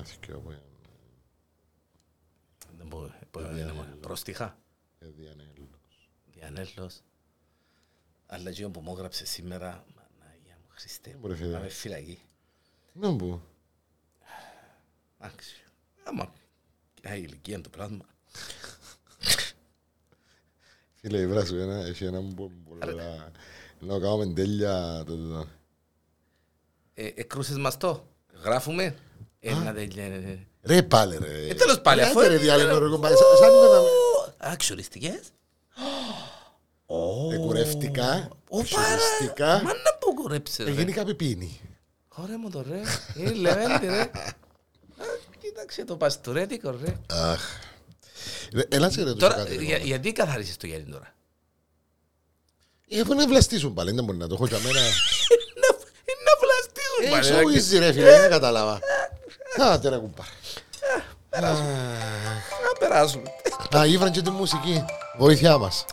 ένα θυκιο που είναι Δεν μπορώ- μπορώ να είναι μόνο. Πρόστιχα. ε, Διανέλος. Διανέλος. Αλλά εκείνο που μου έγραψε σήμερα, Παναγία μου, Χριστέ μου, μπορεί, φίλε. πάμε φυλακή. Να μπου. Εντάξει. Άμα, κοιτάει η ηλικία του πράγμα. Φίλε, η βράση ένα, έχει έναν που πολλά... Να κάνουμε τέλεια το τούτο. Ε, Εκρούσες μας το. Γράφουμε. Ένα τέλεια. ε, ε. Ρε πάλι ρε. Ε, τέλος πάλι, αφού... Άντε, ρε διάλειμμα ρε κομπάρε. Σαν- Σαν είναι τα... Αξιοριστικές. Εκουρευτικά, Ω, χειριστικά, Μα να που κουρέψε ρε. έγινε κάποιο πίνη. Ωραία μου το ρε. Είναι λεβέντη ρε. Α, Κοίταξε το παστορέτικο ρε. Αχ. Ρε, Έλα σε ρε τους Τώρα, κάτι. για- ρε. γιατί καθάρισες το γέννη τώρα; Ε, αφού να βλαστήσουν πάλι, δεν μπορεί να το έχω για μένα. Να- Να βλαστίζουν Ε, πάλι, so ρε. easy ρε φίλε, δεν κατάλαβα. Α, τε ρε κουμπάρε. Να περάσουμε. Α, ήβραν και τη μουσική. Βοήθειά μας.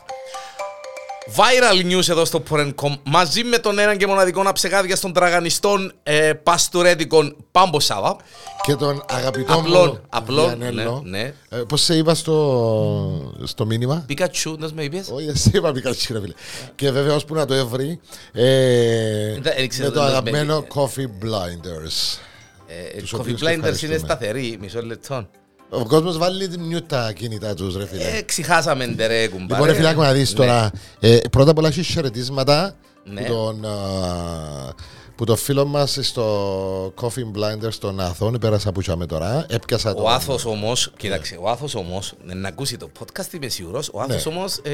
Viral news εδώ στο Porn.com μαζί με τον έναν και μοναδικό αψεγάδια των τραγανιστών ε, παστορέτικων Πάμπο Σάβα. Και τον αγαπητό Απλόν, μου απλόν, Διανέλο. ναι, ναι. Ε, Πώς σε είπα στο, στο μήνυμα; Πικατσού, να με είπες; Όχι, εσύ είπα Πικατσί ρε φίλε. Και βεβαίως που να το έβρει ε, Δεν έριξε με το- το το- αγαπημένο Coffee Blinders. Ε, τους Coffee οποίους Blinders είναι ευχαριστούμε. σταθερή, μισό λεπτό. Ο κόσμος βάλει μιούτ τα κινητά τους ρε φίλε. Ε, ξεχάσαμε ντε ρε κουμπάρε. Λοιπόν, ρε φιλάκο να δεις Ναι. τώρα. Ε, πρώτα απ' όλα έχεις χαιρετίσματα Ναι. που τον, α, που το φίλο μας στο Coffee Blinders των Αθών πέρασα που είχαμε τώρα. Έπιασα Ο το. Άθος όμως, κοίταξε, ο Άθος όμως, να ακούσει το podcast είμαι σίγουρος, ο Άθος Ναι. όμως ε,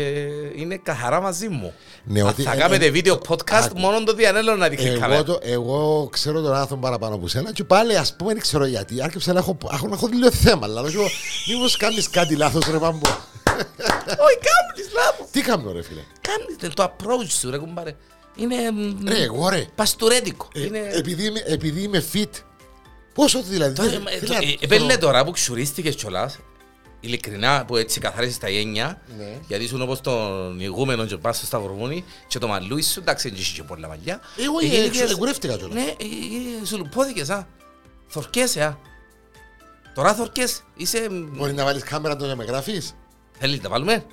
είναι καθαρά μαζί μου. Ναι, Αν ότι- θα ε, κάνετε ε, βίντεο το- podcast, άκου. μόνο το διανέλο να δείχνει Εγώ, κάμερα. το, εγώ ξέρω τον άνθρωπο παραπάνω από σένα και πάλι ας πούμε δεν ξέρω γιατί άρχισα να έχω, έχω, να έχω λίγο θέμα αλλά λέω μήπως κάνεις κάτι λάθος ρε πάμπο Όχι, κάμνεις λάθος. Τι κάνω ρε φίλε; Κάμνεις το approach σου ρε κουμπάρε. Είναι μ, Ρε εγώ ρε παστουρέτικο. ε, Είναι... επειδή, είμαι, επειδή είμαι fit Πόσο δηλαδή Τώρα, δεν- ε, φίλε, το- ε, το- Επέλε τώρα που ξουρίστηκες κιόλας, ειλικρινά που έτσι καθάρισες τα γένια, Ναι. γιατί ήσουν όπως τον ηγούμενο και πας στο Σταυρομούνι και το μαλλούι σου, εντάξει, δεν είχε και πολλά μαλλιά. Εγώ Ε, ε, γίνηκες- εξ- εγουρεύτηκα κιόλας. Ναι, ε, ε, σου λουπώθηκες, α. Θορκέσαι, α. Τώρα θορκές, είσαι... Μπορείς να βάλεις κάμερα τώρα να με γράφεις Θέλεις να βάλουμε;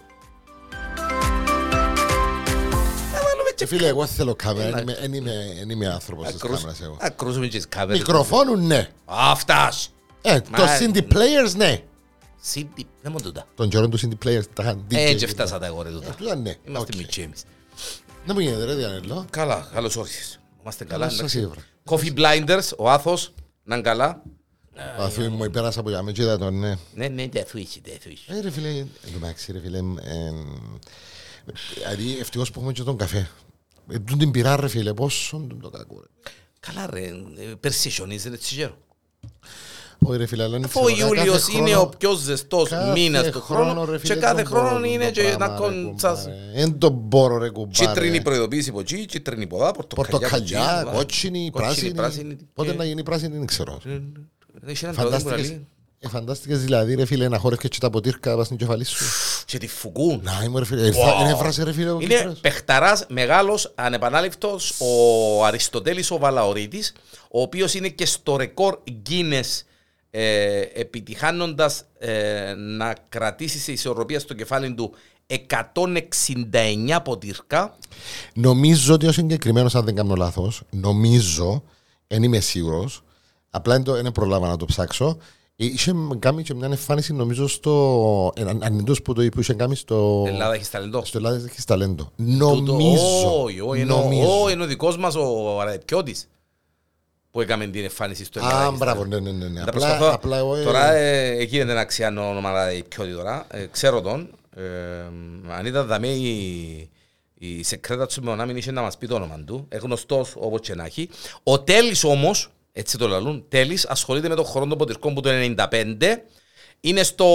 Και Φίλε εγώ θέλω κάμερα Ένα. δεν είμαι- δεν είμαι, δεν είμαι άνθρωπος της Ακρούς- κάμερας εγώ Ακρούσουμε και τις κάμερες. Μικροφόνου ναι Αυτάς. ε, Το Μα- CD players ναι CD, δεν μου τούτα. Τον καιρό του CD players τα είχαν DJ Έτσι και- φτάσα τα αγόρια τούτα. Ε, τούτα ναι Είμαστε Οκ. μητσί εμείς. Δεν μου γίνεται ρε Διανέλο Καλά, καλώς όρισες. Είμαστε καλά. Καλώς σας εντάξει. ήβρα. Coffee Blinders, ο Άθος, να είναι καλά. Αφού μου υπέρασα από για μένα και είδα τον ναι Ναι, ναι, δεν θα είσαι, δεν θα είσαι. Ε, ρε φίλε, εντάξει ρε φίλε, ε, δηλαδή ευτυχώς που έχουμε και τον καφέ. Ε, τούν την πειρά ρε φίλε, πόσο τον το κακό ρε. Καλά ρε, ε, πέρσι χιονίζεται έτσι γέρο. Όχι ρε φίλε, αλλά δεν Αφού ο ξέρω, κα- κάθε Ιούλιος είναι χρόνο- ο πιο ζεστός κάθε μήνας του χρόνου ρε και φίλε, κάθε δεν χρόνο μπορώ είναι το και πράγμα, να ρε, κοντσάς. κουμπάρε. Δεν το μπορώ ρε κουμπάρε. Κίτρινη προειδοποίηση από εκεί, κίτρινη από εδώ, πορτοκαλιά. Πορτοκαλιά, από εκεί, κότσινη, κότσινη, πράσινη. Πότε ε, να γίνει πράσινη δεν ξέρω. ε, Έχει έναν τραγούδι που Φαντάστηκες, λέει, ε, φαντάστηκες δηλαδή ρε φίλε να χόρευκες και τα ποτήρκα πας στην κεφαλή σου. Και τη φουκούν. Να είμαι ρε φίλε, ε, θα- είναι φράση ρε φίλε ο Είναι Κύπρος. παιχταράς μεγάλος, ανεπανάληπτος, ο Αριστοτέλης ο Βαλαωρίτης, ο οποίος είναι και στο ρεκόρ Guinness ε, επιτυχάνοντας ε, να κρατήσει σε ισορροπία στο κεφάλι του 169 ποτήρκα. Νομίζω ότι ο συγκεκριμένος, αν δεν κάνω λάθος, νομίζω, δεν είμαι σίγουρος, απλά δεν το- δεν προλάβα να το ψάξω. Είχε κάνει και μια εμφάνιση, νομίζω, στο. ε, αν- Αν είναι τόσο που το είπε, είχε κάνει στο. Ελλάδα έχει ταλέντο. Στο Ελλάδα έχει ταλέντο. Τούτο- Νομίζω. Όχι, όχι, ενώ- νομίζω. όχι, είναι ο δικός μας ο Αραδεπιώτης που έκαμε την εμφάνιση στο Ελλάδα. Α, Έχεις μπράβο, ταλέντο. ναι, ναι, ναι. Τα Απλά, προσπαθώ. απλά εγώ. ε, Τώρα ε, εκεί είναι ένα αξιάνο όνομα Αραδεπιώτη τώρα. Ε, ξέρω τον. Ε, αν ήταν δαμέ η, η σεκρέτα του με ο Νάμιν είχε να μας πει το όνομα του. Ε, γνωστός όπως και να έχει. Ο Τέλης όμως, έτσι το λαλούν, Τέλης ασχολείται με τον χρόνο των ποτηρκών που το 95. Είναι στο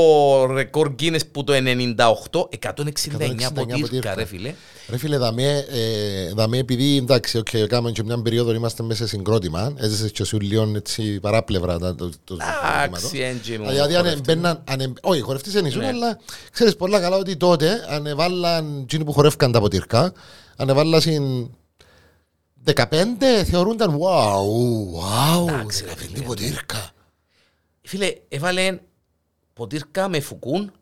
ρεκόρ Guinness που το 98, 169 ποτήρκα ποτήρκα. ρε φίλε. Ρε φίλε, δαμέ, ε, δαμέ επειδή εντάξει, okay, κάναμε και μια περίοδο είμαστε μέσα σε συγκρότημα, έζησε και σου λίγο έτσι παράπλευρα τα- το, το, Εντάξει, έντζι μου. Δηλαδή αν χορευτή. μπαίναν, αν, όχι χορευτής δεν ήσουν, Ναι. αλλά ξέρεις πολλά καλά ότι τότε ανεβάλλαν εκείνοι που χορεύκαν τα ποτήρκα, ανεβάλλαν συν 15 θεωρούνταν wow, wow, Εντάξει, ρε 15 φίλε, ναι. ποτήρκα. Φίλε, έβαλε ποτήρκα με φουκούν,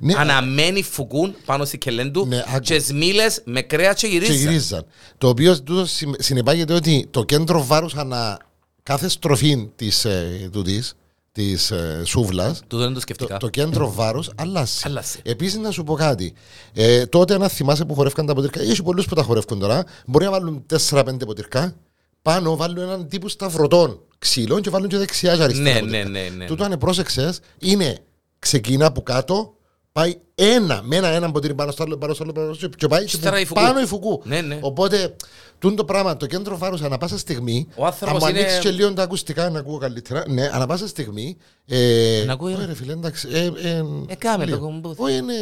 Ναι, αναμένη φουκούν πάνω στη κελέντου Ναι, άκου. και σμίλες με κρέας και και γυρίζα. γυρίζαν. Το οποίο τούτο συμ- συνεπάγεται ότι το κέντρο βάρους ανά κάθε στροφή της τούτης, της ε, σούβλας Τούτο δεν το το, σκεφτικά. το κέντρο βάρους αλλάζει. Αλλάζει. Επίσης, να σου πω κάτι. Ε, τότε, αν θυμάσαι που χορεύκαν τα ποτήρκα, έχει πολλούς που τα χορεύουν τώρα. Μπορεί να βάλουν 4-5 ποτήρκα. Πάνω βάλουν έναν τύπο σταυρωτών ξύλων και βάλουν και δεξιά και αριστερά. Ναι, ποτήρκα. ναι, ναι, ναι. Τούτο, αν πρόσεξες, είναι ξεκινά από κάτω, πάει ένα, με ένα, ένα ποτήρι πάνω στο άλλο, πάνω στο άλλο, πάνω στο άλλο, και πάει Ύστερα και η φουκού. πάνω η φουκού. Ναι, ναι. Οπότε, τούτο το πράγμα, το κέντρο βάρου ανά πάσα στιγμή. Ο άνθρωπος αν μου είναι- ανοίξεις και λίγο τα ακουστικά να ακούω καλύτερα. Ναι, ανά πάσα στιγμή. Ε, Να ακούει, ρε. όχι, ρε φίλε, εντάξει. Ε, ε, Ε, κάμε λίγο. το κομπούθ. Όχι, είναι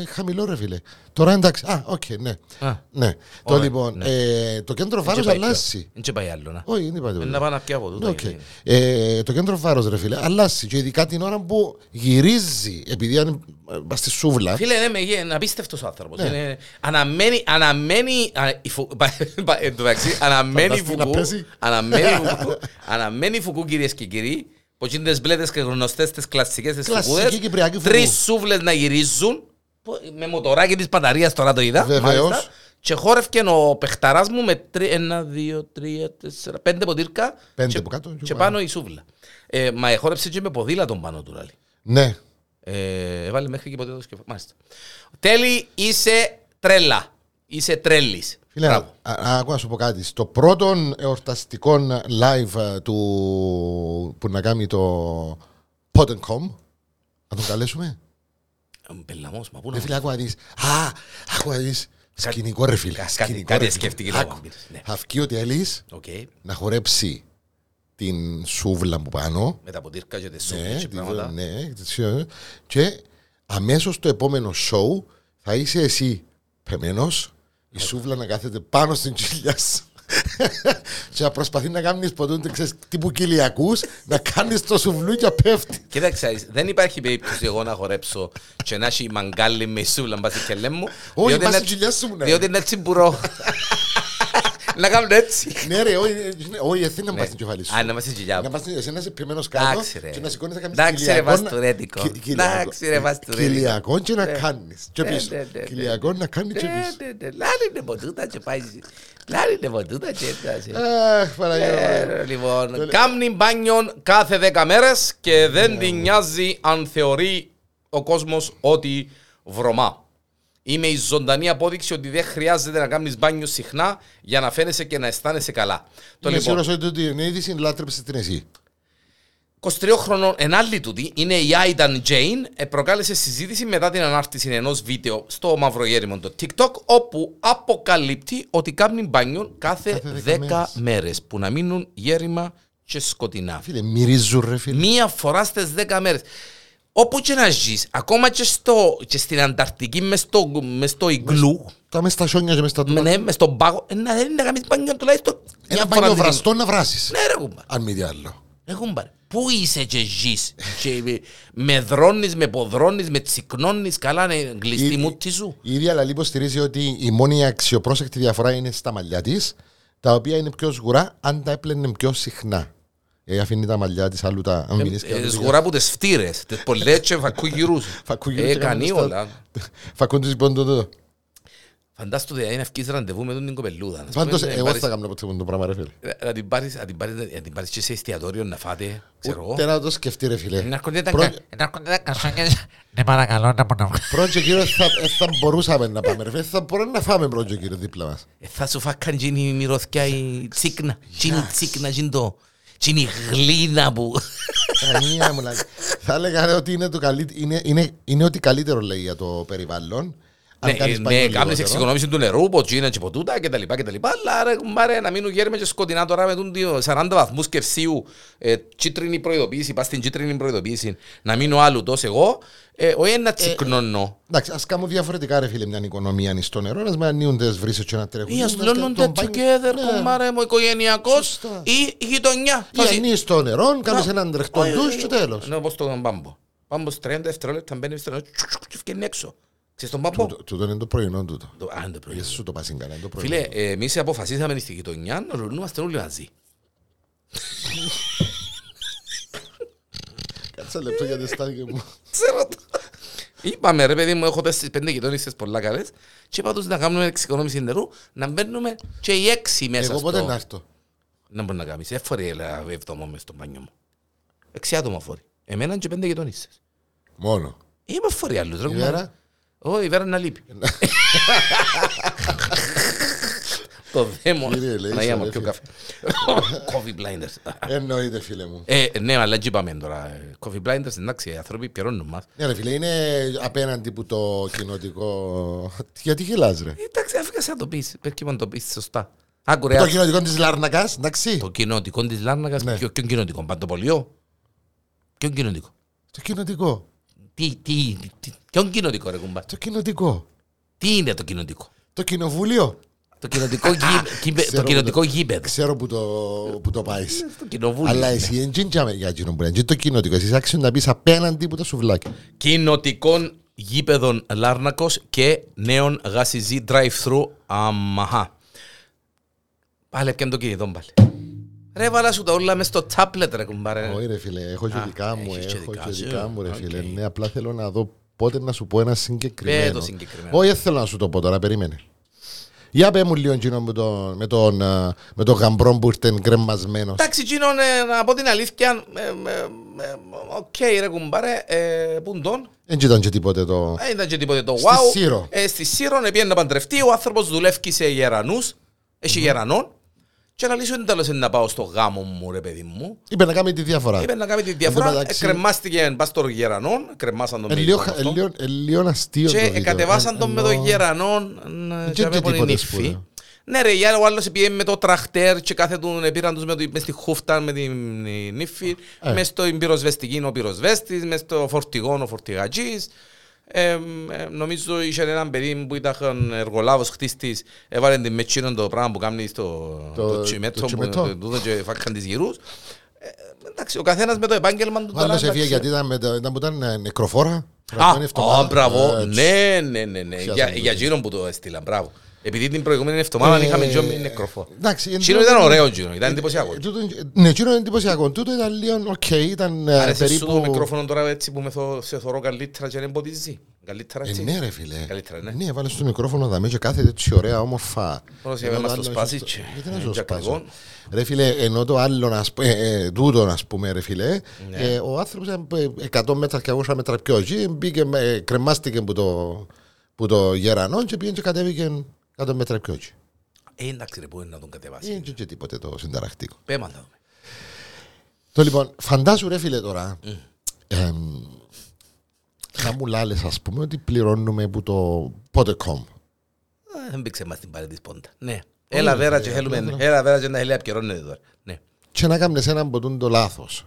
ε, χαμηλό, ρε φίλε. Τώρα εντάξει. Α, οκ, ναι. Α. ναι. Το Ωραία, λοιπόν, ναι. ε, το κέντρο Δεν βάρου και πάει πιο. αλλάζει. Δεν και πάει άλλο να. Όχι, δεν είπατε. Ε, τίποτα. Να πάω να πιάω από τούτο. Οκ. είναι. Ε, το κέντρο βάρο, ρε φίλε, αλλάζει. Και ειδικά την ώρα που γυρίζει, επειδή αν πας στη σούβλα. Φίλε, ναι, με είναι απίστευτος ο άνθρωπος. Ναι. Είναι- Αναμένει, αναμένει, α, η φου- πα- πα- εν τω μεταξύ, αναμένει Φανταστεί να φουκού, πέσει. αναμένει φουκού, αναμένει φουκού κυρίες και κύριοι, που είναι τις μπλέτες και γνωστές τις κλασσικές τις Κλασική φουκούδες, κυπριακή φουκού. τρεις σούβλες να γυρίζουν, που- με μοτοράκι της μπαταρίας τώρα το είδα, Βεβαίως. μάλιστα, και χόρευκε ο παιχταράς μου με τρι- ένα, δύο, τρία, τέσσερα, πέντε ποτήρκα Πέντε και, από κάτω και και πάνω. πάνω η σούβλα. Ε, μα εχόρεψε και με ποδήλατον πάνω του λάλη. Ναι. Ε, έβαλε μέχρι και ποτέ το σκεφτό. Μάλιστα. Τέλει, είσαι τρέλα. Είσαι τρέλης. Φίλε, Μπράβο. α, α, άκου να σου πω κάτι. Στο πρώτο εορταστικό live ε, του, που να κάνει το Pod.com, να τον καλέσουμε. Ε, Πελαμός, μα πού Ρε να φίλε, άκου να δεις. Α, άκου να δεις. Σκηνικό ρε φίλε. Κάτι- σκηνικό, κάτι ρε, φίλε. σκέφτηκε το Άκου. βαμπύρος, ναι. Θα βγει ο Τέλης Οκ. να χορέψει την σούβλα μου πάνω. Με τα ποτήρκα και τις Ναι, σούβλες και τη- πράγματα. ναι, τη- και αμέσως το επόμενο show θα είσαι εσύ πεμένος, η σούβλα να κάθεται πάνω στην κοιλιά σου. και να προσπαθεί να κάνεις ποτέ ξέρεις, τύπου κοιλιακούς, να κάνεις το σουβλού και πέφτει. Κοίταξε, Άρης, δεν υπάρχει περίπτωση εγώ να χορέψω και να έχει μαγκάλι με σούβλα μπας στη κελέ μου. Όχι, διότι πας είναι- στην κοιλιά σου μου, ναι. Διότι είναι έτσι μπουρό. Να κάνουν έτσι. Ναι ρε, όχι, ε, όχι, εσύ να πας στην κεφαλή σου. Α, να είμαστε στη κοιλιά Να μου. πας στην- εσύ να είσαι πεμένος κάτω Εντάξει, ρε. και να σηκώνεις να κάνεις Εντάξει, ρε, κοιλιακό να- βαστουρέτικο. Κι- κοιλιακό. Εντάξει, ρε, βαστουρέτικο. Κοιλιακό και να Ναι. κάνεις. Και Ναι, πίσω. ναι, ναι, ναι. Κοιλιακό να κάνεις και Ναι, πίσω. ναι, ναι. Λάρι είναι ποτούτα και πάει. Λάρι είναι ποτούτα και έτσι. Αχ, Παναγία μου. Ε, Λοιπόν, κάμνη μπάνιον κάθε 10 μέρες και δεν την νοιάζει αν θεωρεί ο κόσμος ότι βρωμά. Είμαι η ζωντανή απόδειξη ότι δεν χρειάζεται να κάνεις μπάνιο συχνά για να φαίνεσαι και να αισθάνεσαι καλά. Το Είμαι λοιπόν, σίγουρος ότι την είδηση λάτρεψε την εσύ. 23 χρονών εν άλλη τούτη είναι η Άιταν Τζέιν ε, προκάλεσε συζήτηση μετά την ανάρτηση ενός βίντεο στο μαυρογέριμο το TikTok όπου αποκαλύπτει ότι κάνει μπάνιο κάθε, Κάθε 10 10 μέρες. που να μείνουν γέρημα και σκοτεινά. Φίλε, μυρίζουν ρε φίλε. Μία φορά στις 10 μέρες. Όπου και να ζεις, ακόμα και, στο, και στην Ανταρκτική μες στο, μες στο ιγκλού, Τα μες στα σιόνια και μες στα με, τούτα. ναι, μες στον πάγο, ε, να δεν να κάνεις μπάνιο τουλάχιστον Ένα μια φορά μπάνιο την βραστό να βράσεις. ημέρα. Ναι ρε κουμπά. Αν μη τι άλλο. Έχουν πάρει. Πού είσαι και ζεις και με- με δρώνεις, με ποδρώνεις, με τσικνώνεις, καλά είναι γλιστή Η- μου τη σου. Η ίδια Λαλή υποστηρίζει ότι η μόνη αξιοπρόσεκτη διαφορά είναι στα μαλλιά της, τα οποία είναι πιο σγουρά αν τα έπλαινε πιο συχνά. Ε, αφήνει τα μαλλιά της αλλού τα. Αν μιλήσεις Ε, Σγουρά από τις φτύρες, τις πολλές και φακού γυρούς. Φακού γυρούς Ε, και κάνει κάνουν όλα. Φακούν λοιπόν το τούτο. Φαντάστο ότι είναι ευκείς ραντεβού με τον την κοπελούδα. να πούμε, Πάντως, να εγώ πάρεις- θα κάνω ποτέ το πράγμα, ρε φίλε. Να την πάρεις, να την πάρεις, να την πάρεις και σε εστιατόριο να φάτε, ξέρω εγώ. Ούτε να το σκεφτεί, ρε φίλε. Να έρχονται τα Πρό- κα- Να έρχονται τα κασόνια. Ναι, παρακαλώ να μου να Πρώτο και κύριο θα, ε, θα μπορούσαμε να πάμε, ρε φίλε. Θα μπορούμε να φάμε πρώτο και κύριο δίπλα μας. Ε, Θα σου φάκαν και η μυρωθιά η τσίκνα. Τι είναι η τσίκνα, τι είναι το... Τι είναι η γλίνα που... Καμία μου λέει. Θα έλεγα ρε, ότι είναι, το καλύ... είναι, είναι, είναι ότι καλύτερο λέει για το περιβάλλον. Αν Ναι, κάνεις ναι, πάλι κάνεις λιγότερο. εξοικονόμηση του νερού, ποτσίνα και ποτούτα και τα λοιπά και τα λοιπά, αλλά ρε κουμπάρε να μείνουν γέρμε και σκοτεινά τώρα με τον δύο 40 βαθμούς Κευσίου, ε, κίτρινη προειδοποίηση, πας στην κίτρινη προειδοποίηση, να μείνω άλλου τόσο εγώ, ε, όχι να τσικνώνω. Εντάξει, ας κάνουμε διαφορετικά ρε φίλε μια οικονομία είναι στο νερό, ας με ανοίγουν τις βρύσες και να τρέχουν. Ή ας Να λώνονται στο μπάνιο. together, Ναι. κουμπάρε μου, οικογενειακός Σωστά. ή η γειτονιά. Ή ανοίγεις στο νερό, κάνεις έναν τρεχτό Όχι, ντους όχι, και όχι. τέλος. Ναι, όπως το μπάμπο. Μπάμπος 30 δευτερόλεπτα μπαίνει στο νερό τσουκ, τσουκ, και βγαίνει έξω. Ξέρεις τον μπάμπο. Τούτο- Τούτο είναι το πρωινό τούτο. Το- Α, είναι το πρωί. Γιατί σου το πας καλά, είναι το πρωινό. Φίλε, ε, εμείς αποφασίσαμε στη γειτονιά να ρουλούμαστε όλοι μαζί. Μισό λεπτό γιατί στάθηκε μου. Ξέρω το. Είπαμε ρε παιδί μου, έχω τέσσερις πέντε γειτόνισσες πολλά καλές και είπα τους να κάνουμε εξοικονόμηση νερού, να μπαίνουμε και οι έξι μέσα Εγώ πότε στο... να έρθω. Να μπορεί να κάνεις, έφορε έλα εβδομό μες στο μπάνιο μου. Έξι άτομα φορεί. Εμένα και πέντε γειτόνισσες. Μόνο. Είμαι φορεί άλλους ρε. Η Βέρα; Όχι, η Βέρα να λείπει. Το δέμο. Κύριε, λέει, Να ρε, πιο φίλε. καφέ. Coffee blinders. Εννοείται φίλε μου. Ε, ναι, αλλά έτσι είπαμε τώρα. ε, Coffee blinders, εντάξει, οι άνθρωποι πληρώνουν μας. Ναι ρε φίλε, είναι απέναντι που το κοινοτικό... Γιατί γελάς ρε; Εντάξει, αφήκα να το πεις. Πρέπει να το πεις σωστά. Άκου ρε, Το κοινοτικό της Λάρνακας, εντάξει. το κοινοτικό της Λάρνακας, Ναι. ποιο ποιον κοινοτικό, Παντοπολιό; Ποιον κοινοτικό; Το κοινοτικό. Τι, τι, τι, ποιον κοινοτικό ρε κουμπά; Το κοινοτικό. Τι είναι το κοινοτικό; Το κοινοβούλιο. Το κοινοτικό, γήπε- γήπε- Ξέρω το κοινοτικό που γήπεδο. Ξέρω που το, που το πάεις. Το κοινοβούλιο. Αλλά είναι. εσύ δεν τζάμε για εκείνο που είναι. το κοινοτικό. Εσύ άξιο να πεις απέναντι που τα σουβλάκια. Κοινοτικών γήπεδων Λάρνακος και νέων γασιζή drive-thru αμαχά. Πάλι έπιαν το κινητό πάλι. Ρε βάλα σου τα όλα μες στο tablet ρε κουμπάρε. Όχι ρε φίλε, έχω και Α, δικά μου, έχεις και έχω δικά και σου. δικά μου ρε φίλε. Οκ. Ναι, απλά θέλω να δω πότε να σου πω ένα Πέ συγκεκριμένο. το συγκεκριμένο. Όχι, δεν θέλω να σου το πω τώρα, περίμενε. Για πέ μου λίγο εκείνο με τον, με τον, ε, με τον γαμπρό που ήρθε γκρεμασμένος. Εντάξει, Τζίνο, ε, να πω την αλήθεια, ε, ε, ε, οκ ρε κουμπάρε, ε, πούν τον. Δεν ήταν και τίποτε το... Δεν ήταν και τίποτε το Στη wow. Σύρο. Ε, στη Σύρο πήγαινε να παντρευτεί, ο άνθρωπος δουλεύει σε γερανούς, έχει γερανών. Και να λύσω τέλος είναι να πάω στο γάμο μου ρε παιδί μου. Είπε να κάνει τη διαφορά. Είπε να κάνει τη Εν τω διαφορά, μεταξύ- κρεμάστηκε πας στο γερανών, κρεμάσαν τον Ε, με λίγο- εικόνα ε, αυτό. λίγο- ε, λίγο αστείο το Και βίντεο. κατεβάσαν Ε, τον με ενώ- το γερανόν και και με τίποτε την νύφη. σπουδαίο. Ναι ρε, για ο άλλος πήγε με το τραχτέρ και κάθε του πήραν τους με το- μες στη χούφτα με την νύφη, Ε. μες στο πυροσβεστική ο πυροσβέστης, μες στο φορτηγό ο φορτηγατζής. Ε, ε, νομίζω είχε έναν παιδί που ήταν εργολάβος χτίστης, έβαλε την με εκείνον το πράγμα που κάνει στο Το- το το τσιμέτο, που τσιμετό. το- τούτο και φάκαν τις γυρούς. Ε, Εντάξει, ο καθένας με το επάγγελμα του Ο άλλος τώρα, έφυγε εντάξει. γιατί ήταν, με το- ήταν που ήταν ε, νεκροφόρα. Α, Προηγούμενη εβδομάδα. α, μπράβο. Ε, Ναι, ναι, ναι, ναι. Πιάσαμε Για, το. για εκείνον που το έστειλαν, μπράβο. Επειδή την προηγούμενη εβδομάδα Ε, είχαμε Τζον νεκροφό. Εντάξει. εν Εκείνο τούτο- ήταν ωραίο Τζίνο, ήταν εντυπωσιακό. Ε, τούτο- Ναι, εκείνο είναι εντυπωσιακό. Τούτο ήταν λίγο, οκ, ήταν ε, Άρεσε σου το περίπου... μικρόφωνο τώρα έτσι που με θω- σε θωρώ καλύτερα και δεν εμποδίζει; Καλύτερα Ε, έτσι; ναι ρε φίλε. Καλύτερα, ναι. Ναι, βάλες το μικρόφωνο δαμέ και κάθεται έτσι ωραία όμορφα. Πώς Ενώ είπαμε, το μας το άλλο σπάσει είναι στο- και- Γιατί να ε, σου το και σπάσω. ακριβό. Ρε φίλε, ενώ το άλλο, ας πούμε, ε, ε, τούτο ας πούμε ρε φίλε, Ναι. ε, ο άνθρωπος ήταν ε, 100 μέτρα και 200 μέτρα πιο εκεί, μπήκε, ε, κρεμάστηκε που το, που το γερανό και πήγαινε και κατέβηκε 100 μέτρα πιο εκεί. Ε, εντάξει ρε, μπορεί να τον Δεν κατεβάσει. είναι και τίποτε το συνταρακτικό. Πέμα να δούμε. Το λοιπόν, φαντάσου ρε φίλε τώρα, εμ, να μου λάλες ας πούμε ότι πληρώνουμε που το Potecom. Ε, Δεν πήξε μας την πάρη της πόντα. Ναι. Έλα βέρα και θέλουμε, έλα βέρα και να θέλει απκαιρώνεται τώρα. Ναι. και να κάνεις έναν ποτούν το λάθος.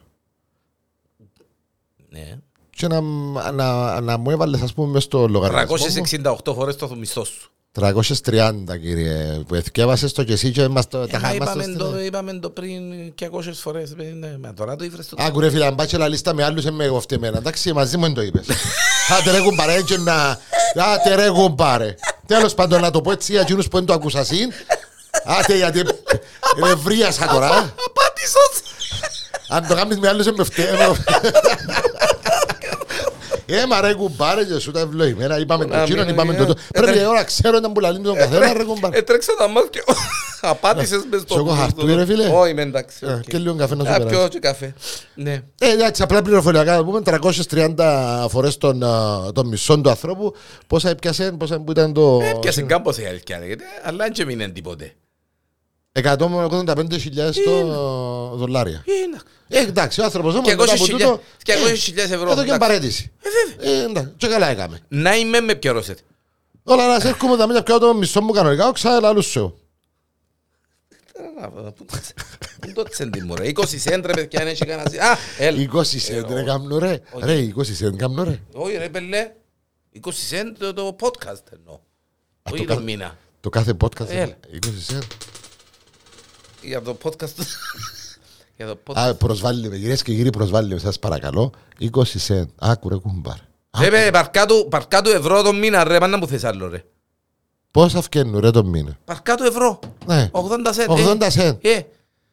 Ναι. Και να, να, να μου έβαλες ας πούμε μες στο λογαριασμό μου 368 φορές το μισθό σου. 330 κύριε που εθιέβασες το και εσύ και μας το Ε, τα μα χάμας το είπαμε το, στείλε. είπαμε το πριν και 200 φορές. ε, ναι, Μα τώρα το ήφρες το. Άκου ρε φίλε, αν πάει και λαλίστα με άλλους είμαι εγώ φταιμένα. Εντάξει, μαζί μου δεν το είπες. Άντε ρε κουμπάρε, και να... Άντε ρε κουμπάρε. Τέλος πάντων να το πω έτσι για εκείνους που δεν το ακούσασαν. Άντε γιατί... Ρε βρίασα τώρα. Απάντησος! Αν το κάνεις με άλλους είμαι φταίμε. Ε, μα ρε κουμπάρε και σου τα ευλογημένα. Είπαμε το Να εκείνον, μην- είπαμε ε, το... ε, Πρέπει ε, ώρα ξέρω να μπουλαλίνει τον καθένα ρε κουμπάρε. Έτρεξα τα μάτια. Απάντησες μες στο... Σου έχω χαρτούι, ρε, φίλε. Όχι, είμαι εντάξει. Ε, οκ. Και λίγο καφέ να σου Α, περάσει. πιω και καφέ. Ναι. Ε, εντάξει, απλά πληροφοριακά να πούμε 330 φορές τον, α, τον μισό του ανθρώπου. Πόσα έπιασε, πόσα που ήταν το. Έπιασε κάμπος η αλήθεια λέγεται, αλλά δεν και μείνε τίποτε. 185.000 το δολάρια. Είναι. Ε, εντάξει, ο άνθρωπος όμως Και μετά από 200.000 τούτο. και ε, 200.000 ευρώ. Εδώ και εντάξει. παρέτηση. Ε, εντάξει, και καλά έκαμε. Να είμαι με πιερώσετε. Όλα να σε έρχομαι τα μέτια πιάω το μισό μου κανονικά, ξα άλλους σου. Πού το τσέντι μου ρε, 20 σέντ ρε παιδιά, αν έχει κανένα... Α, έλα. 20 σέντ ρε κάμνο ρε. Ρε, 20 σέντ κάμνο ρε. Όχι ρε πελέ, 20 σέντ το- το podcast εννοώ. Όχι το το κα- μήνα. Το κάθε podcast. Έλα. 20 σέντ. Για το podcast... Για το podcast... Α, προσβάλλει με, κυρίες και κύριοι, προσβάλλει με, σας παρακαλώ. 20 σέντ. Άκου ρε κουμπάρ. Ρε παι, παρκά του- παρκά του ευρώ το μήνα ρε, πάντα μου θες άλλο ρε. Πόσα φκένουν ρε το μήνα; Παρκά του ευρώ. Ναι. 80 σέντ. 80 σέντ. Ε,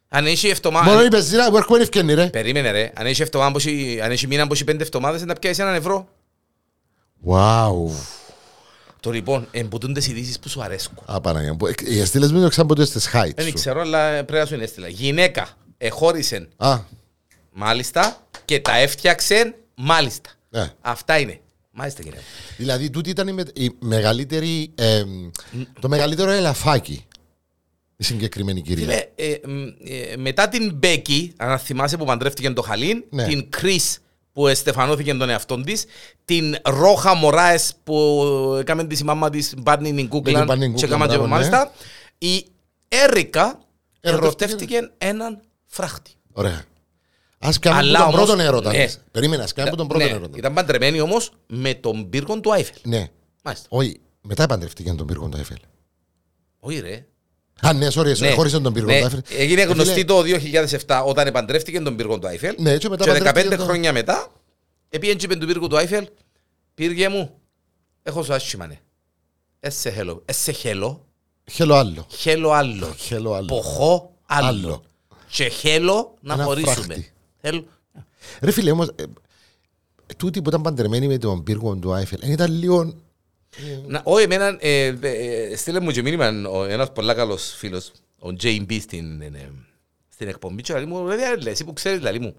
Αν έχει Μόνο εβδομάδα... η πεζίνα που έρχομαι ευκαινή ρε. Περίμενε ρε. Αν έχει εβδομάδα που έχει- αν έχει μήνα που έχει πέντε εβδομάδες να πιάσεις έναν ευρώ. Wow. Το λοιπόν, εμπουτούν τις ειδήσεις που σου αρέσκουν. Α, Παναγία μου. Ε, Οι στήλες μου είναι ξέρω ποτέ στις heights Δεν σου. ξέρω, αλλά πρέπει να σου είναι έστειλα. Γυναίκα εχώρισε Α, μάλιστα και τα έφτιαξε μάλιστα. ε. Αυτά είναι. Μάλιστα κύριε. Δηλαδή τούτη ήταν η, με- η μεγαλύτερη, ε, το μεγαλύτερο ελαφάκι η συγκεκριμένη κυρία. Φίλε, ε, μ, ε, μετά την Μπέκη, αν θυμάσαι που παντρεύτηκε τον Χαλίν, Ναι. την Κρίς που εστεφανώθηκε τον εαυτόν της, την Ρόχα Μωράες που έκαμε τη μάμα της Μπάρνι την Νιγκούκλαν Barney και Γκούκλαν, έκαμε και μπράβο, ναι. μάλιστα. Η Έρικα Ερωτεύτηκε. ερωτεύτηκε έναν φράχτη. Ωραία. Ας κάνουμε Αλλά από τον όμως- πρώτον έρωτας. ναι. λες. Περίμενες, ας κάνουμε από τον πρώτον Ναι, έρωτας. Ήταν παντρεμένη όμως με τον πύργο του Άιφελ. Ναι. Μάλιστα. Όχι, μετά παντρευτήκε τον πύργο του Eiffel. Όχι ρε. Α, ναι, sorry, Ναι. χώρισε τον πύργο Ναι, του Eiffel. Έγινε Ε, γνωστή φίλε, το 2007 όταν επαντρεύτηκε τον πύργο του Άιφελ. Ναι, και μετά Και 15 παντρεύτηκε τον- χρόνια μετά, επίεν και του πύργου του Άιφελ, πύργε μου, έχω σου άσχημα ναι. Έσαι χέλο, έσαι χέλο, Χέλο άλλο. χέλο άλλο. Χέλο άλλο. Ποχώ άλλο. Άλλο. Και χέλο να Ένα χωρίσουμε. φράχτη. Θέλω. Ρε φίλε, όμως, ε, ε, τούτη που ήταν παντρεμένη με τον πύργο του Eiffel, ε, ήταν λίγο... Να, όχι, εμένα, ε, ε, ε, στείλε μου και μήνυμα ο- ένας πολλά καλός φίλος, ο JB στην, ε, ε, στην εκπομπή και λέει μου, ρε διάλε, εσύ που ξέρεις, λέει μου,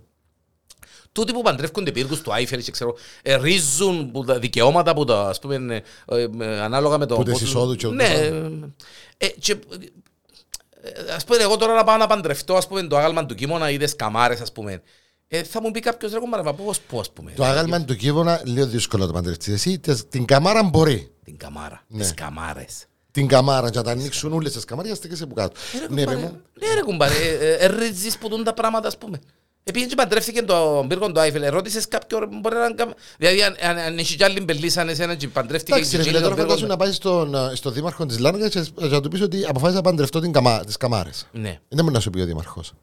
τούτοι που παντρεύκονται πύργους του Άιφελ και ξέρω, ε, ρίζουν που τα δικαιώματα που τα, ας πούμε, ε, ε, ε, ανάλογα με το... Που τις πώς- εισόδου και Ναι, ούτως. ε, και, ε, ας πούμε, εγώ τώρα να πάω να παντρευτώ, ας πούμε, το άγαλμα του κίμωνα ή τις καμάρες, ας πούμε, ε, θα μου πει κάποιος, ρε κομπάρε, μα πώς, πώς, ας πούμε. Το άγαλμα του κύβωνα, λίγο δύσκολο να το παντρευτείς. Εσύ τες- την καμάρα μπορεί. Την καμάρα, Ναι. τις καμάρες. Την καμάρα, και να τα ανοίξουν όλες τις καμάρες, στέκεσαι που κάτω. Ναι, ρε μου. Ναι ρε κουμπάρε, ε, ε, ρίζεις που δουν τα πράγματα ας πούμε. Επειδή και παντρεύτηκε τον πύργο του Άιφελ, ρώτησες κάποιον μπορεί να κάνει... Δηλαδή αν- αν αν έχει κι άλλη μπελή σαν εσένα και παντρεύτηκε Εντάξει, ρε φίλε, τώρα φαντάσου να πάει στον, ε, στο δήμαρχο της Λάρνακας και και να του πεις ότι αποφάσισα να παντρευτώ την καμά, τις καμάρες. Ναι. Δεν μπορεί να σου πει ο δήμαρχος.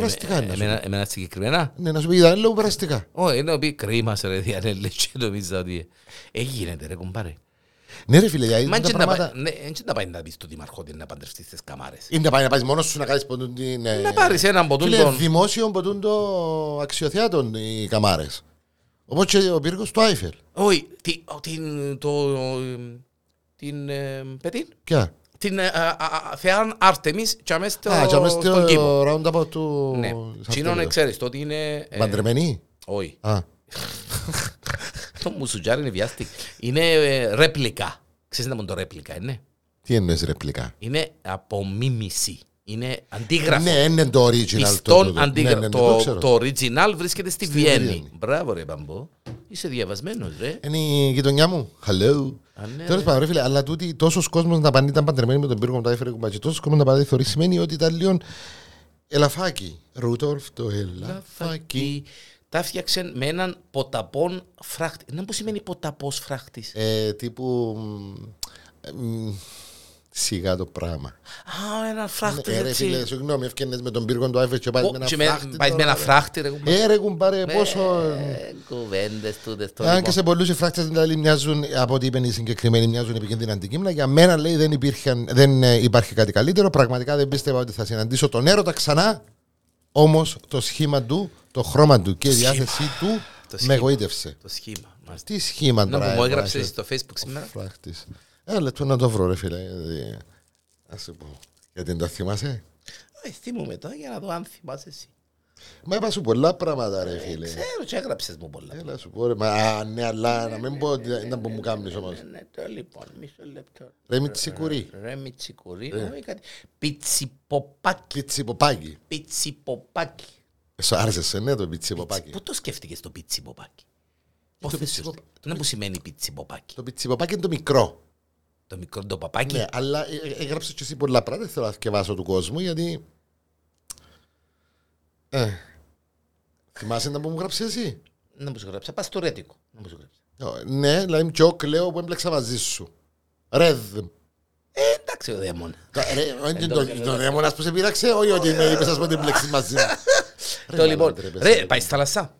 Περαστικά είναι να σου πει. Εμένα εμένα συγκεκριμένα. Ναι, να σου πει, ήταν λίγο περαστικά. Όχι, είναι να πει κρίμα σε ρε Διανέλε και νομίζα ότι έγινεται ρε κουμπάρε. Ναι ρε φίλε, γιατί Μα τα έτσι να πάει- πράγματα... ναι, έτσι να πάει να πεις στον Δημαρχό ότι να παντρευτείς τις καμάρες. Είναι να πάει να πάει μόνος σου να κάνεις ποτούν την... ε, Να πάρεις έναν ποτούν Φίλε, τον... δημόσιο ποτούν το αξιοθεάτων οι καμάρες. Όπως και ο πύργος του Άιφελ. Όχι, τι- ο, την... το... την... ε, πετύν. Ποια; Την ε, α, α, α, θεάν Άρτεμις και αμέσως στο- Α, και αμέσως στον κήπο. το roundabout του... Ναι. σε Τσίνον αυτό. ξέρεις, το ότι είναι... ε, Παντρεμένη; Όχι. Α, Το μουσουτζάρι είναι βιάστικ. Είναι ε, ρέπλικα. Ξέρεις να μου το ρέπλικα είναι. τι εννοείς ρεπλικά. Είναι απομίμηση. Είναι αντίγραφο. Ναι, είναι το original. το- Πιστόν το- ναι, αντίγραφο. ναι, ναι, Το, ξέρω. το original βρίσκεται στη Στη Βιέννη. Βιέννη. Μπράβο ρε Μπαμπό. Είσαι διαβασμένος ρε. Είναι η γειτονιά μου. Hello. Α, ναι, Τέλος ρε. πάντων, ρε φίλε, αλλά τούτη τόσος κόσμος να πάνε ήταν παντρεμένοι με τον πύργο μου τα έφερε κουμπάκι. Τόσος κόσμος να πάνε θεωρείς σημαίνει ότι ήταν λίγο ελαφάκι. Ρουτόλφ το ελαφάκι. Φακή. Τα έφτιαξε με έναν ποταπόν φράχτη. Να πώς σημαίνει ποταπός φράχτης. Ε, τύπου. Μ, ε, μ, Σιγά το πράγμα. Α, έναν φράχτη Ε, ρε φίλε, έτσι. συγγνώμη, ευκαινές με τον πύργο του Άιφελ και πάει με ένα Και με- φράχτη. Πάει με τώρα, ένα ρε. φράχτη ρε κουμπάρε. Ε, ρε κουμπάρε, πόσο. Ε, Κουβέντες τούτες το Αν και λοιπόν. σε πολλούς οι φράκτες δηλαδή μοιάζουν, από ό,τι είπαν οι συγκεκριμένοι, μοιάζουν επικίνδυνα αντικείμενα. Για μένα λέει δεν, υπήρχαν, δεν ε, υπάρχει κάτι καλύτερο. Πραγματικά δεν πίστευα ότι θα συναντήσω τον έρωτα ξανά. Όμως το σχήμα του, το χρώμα του και η σχήμα. διάθεσή του Το με σχήμα. εγωίτευσε. Το σχήμα. μάλιστα. Τι σχήμα Να τώρα. που μου ε, έγραψες τώρα, στο facebook σήμερα. φράκτης. Ένα λεπτό να το βρω, ρε φίλε. δηλαδή, Ας σου πω. Γιατί δεν το θυμάσαι; Ε, θυμούμαι τώρα για να δω αν θυμάσαι εσύ. Μα είπα σου πολλά πράγματα, ρε φίλε. Ξέρω και έγραψες μου πολλά. Έλα σου πω, ρε. Μα, α, ναι, αλλά να μην πω ότι ήταν που μου κάνεις όμως. Ναι, το λοιπόν, μισό λεπτό. Ρε Μιτσικουρί. Ρε Μιτσικουρί, όχι κάτι. Πιτσιποπάκι. Πιτσιποπάκι. Πιτσιποπάκι. Σου άρεσε σε ναι το πιτσιποπάκι. Πού το σκέφτηκες το πιτσιποπάκι; το Πώς πιτσιπο- Δεν που σημαίνει πιτσιποπάκι; Το πιτσιποπάκι είναι το μικρό. Το μικρό το παπάκι. Ναι, αλλά ε, ε, έγραψες και εσύ πολλά πράγματα. Δεν θέλω να θυκευάσω του κόσμου γιατί. Ε, θυμάσαι να που μου γράψει εσύ; Να μου σου γράψα. Παστορέτικο. Να μου σου γράψα. Ε, Ναι, δηλαδή και ο κλαίω που έμπλεξα μαζί σου. Ρεδ. Ε, εντάξει ο δαίμον. Τα- ρε, όχι το- Το δαίμονας που σε πείραξε, όχι ότι με είπες ας πω ότι μπλέξεις μαζί μου. Ρε, Το λοιπόν, μαλάντρε, ρε, πες. πάει στα λασσά.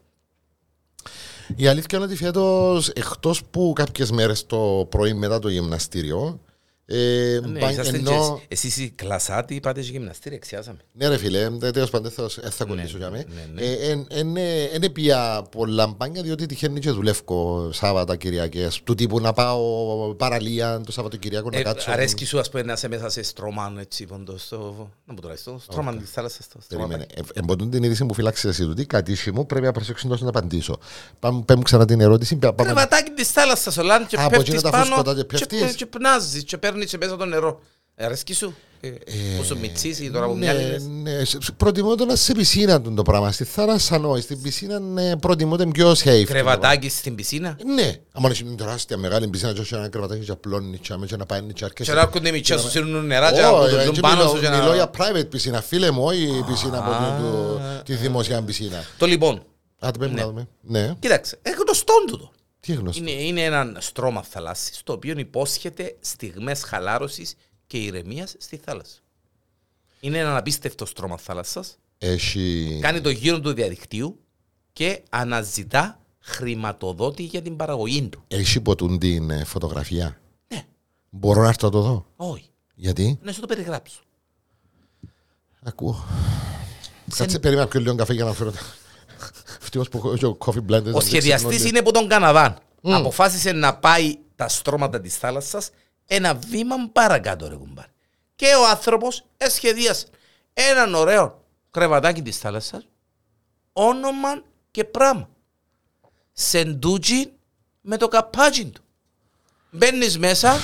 Η αλήθεια είναι ότι φέτος, εκτός που κάποιες μέρες το πρωί μετά το γυμναστήριο, Ε, Ναι, μπα- είσαστε ενώ- και εσείς- Εσείς οι κλασάτοι πάτε σε γυμναστήρια, εξιάσαμε. Ναι ρε φίλε, ε, τέλος πάντων δεν θα- δεν θα κολλήσω για με. ναι, ναι. Ε, εν- εν- ε, Εν πια πολλά μπάνια διότι τυχαίνει και δουλεύω Σάββατα Κυριακές του τύπου να πάω παραλία το Σαββατοκυριακό να Ε, κάτσω. Αρέσκει σου ας πούμε να είσαι μέσα σε στρώμαν έτσι πόντος στο... Να μου τώρα, στο στρώμαν της θάλασσας. στο στρώμα. Περίμενε. Ε, Εμποτούν την είδηση που φυλάξεις εσύ τούτη, κατήσι μου, πρέπει να προσέξω τόσο να απαντήσω. Πάμε πέ μου ξανά την ερώτηση. πέ- πάμε- Κρεβατάκι της θάλασσας, ο Λάν, και Α, από πέφτεις εκείνα τα πάνω φουσκωτά και και, πέφτεις. και πνάζεις και παίρνεις και μέσα το νερό. Ε, Αρέσκει σου; Ε, Που σου μητσίσει τώρα που Ναι, μυάλινες. ναι, σε- σε- προτιμώ το να σε πισίνα του το πράγμα. Στη θάλασσα όχι. Στην πισίνα ναι, προτιμώ το πιο safe. Κρεβατάκι στην πισίνα; Ναι, άμα έχει μια τεράστια μεγάλη πισίνα και έχει ένα κρεβατάκι και απλώνει και άμεσα να πάει και αρκέσει. Και να έρχονται οι μητσές σου σύρνουν νερά και να Όχι, αποτελούν έτσι πάνω μιλώ- σου και Μιλώ να... για private πισίνα, φίλε μου, όχι η πισίνα από το- το- τη δημόσια πισίνα. Το λοιπόν, Α, το πρέπει να δούμε. Ναι, κοίταξε, έχω το στόν του. Τι γνωστό; Είναι, είναι ένα στρώμα θαλάσσης το οποίο υπόσχεται στιγμές χαλάρωσης και ηρεμίας στη θάλασσα. Είναι ένα απίστευτο στρώμα θάλασσας. Έχει... Κάνει το γύρο του διαδικτύου και αναζητά χρηματοδότη για την παραγωγή του. Έχει ποτούν την ε, φωτογραφία; Ναι. Μπορώ να έρθω να το δω; Όχι. Γιατί; Να σου το περιγράψω. Ακούω. Κάτσε, περίμενα πιο λίγο καφέ για να φέρω τα... Ευτυχώς που έχω και ο coffee blender. Ο σχεδιαστής είναι από τον Καναδά. Αποφάσισε να πάει τα στρώματα της θάλασσας ένα βήμα παρακάτω ρε κουμπάρ. Και ο άνθρωπος εσχεδίασε έναν ωραίο κρεβατάκι της θάλασσας, όνομα και πράγμα. Σεντούτσι με το καπάτσι του. Μπαίνεις μέσα,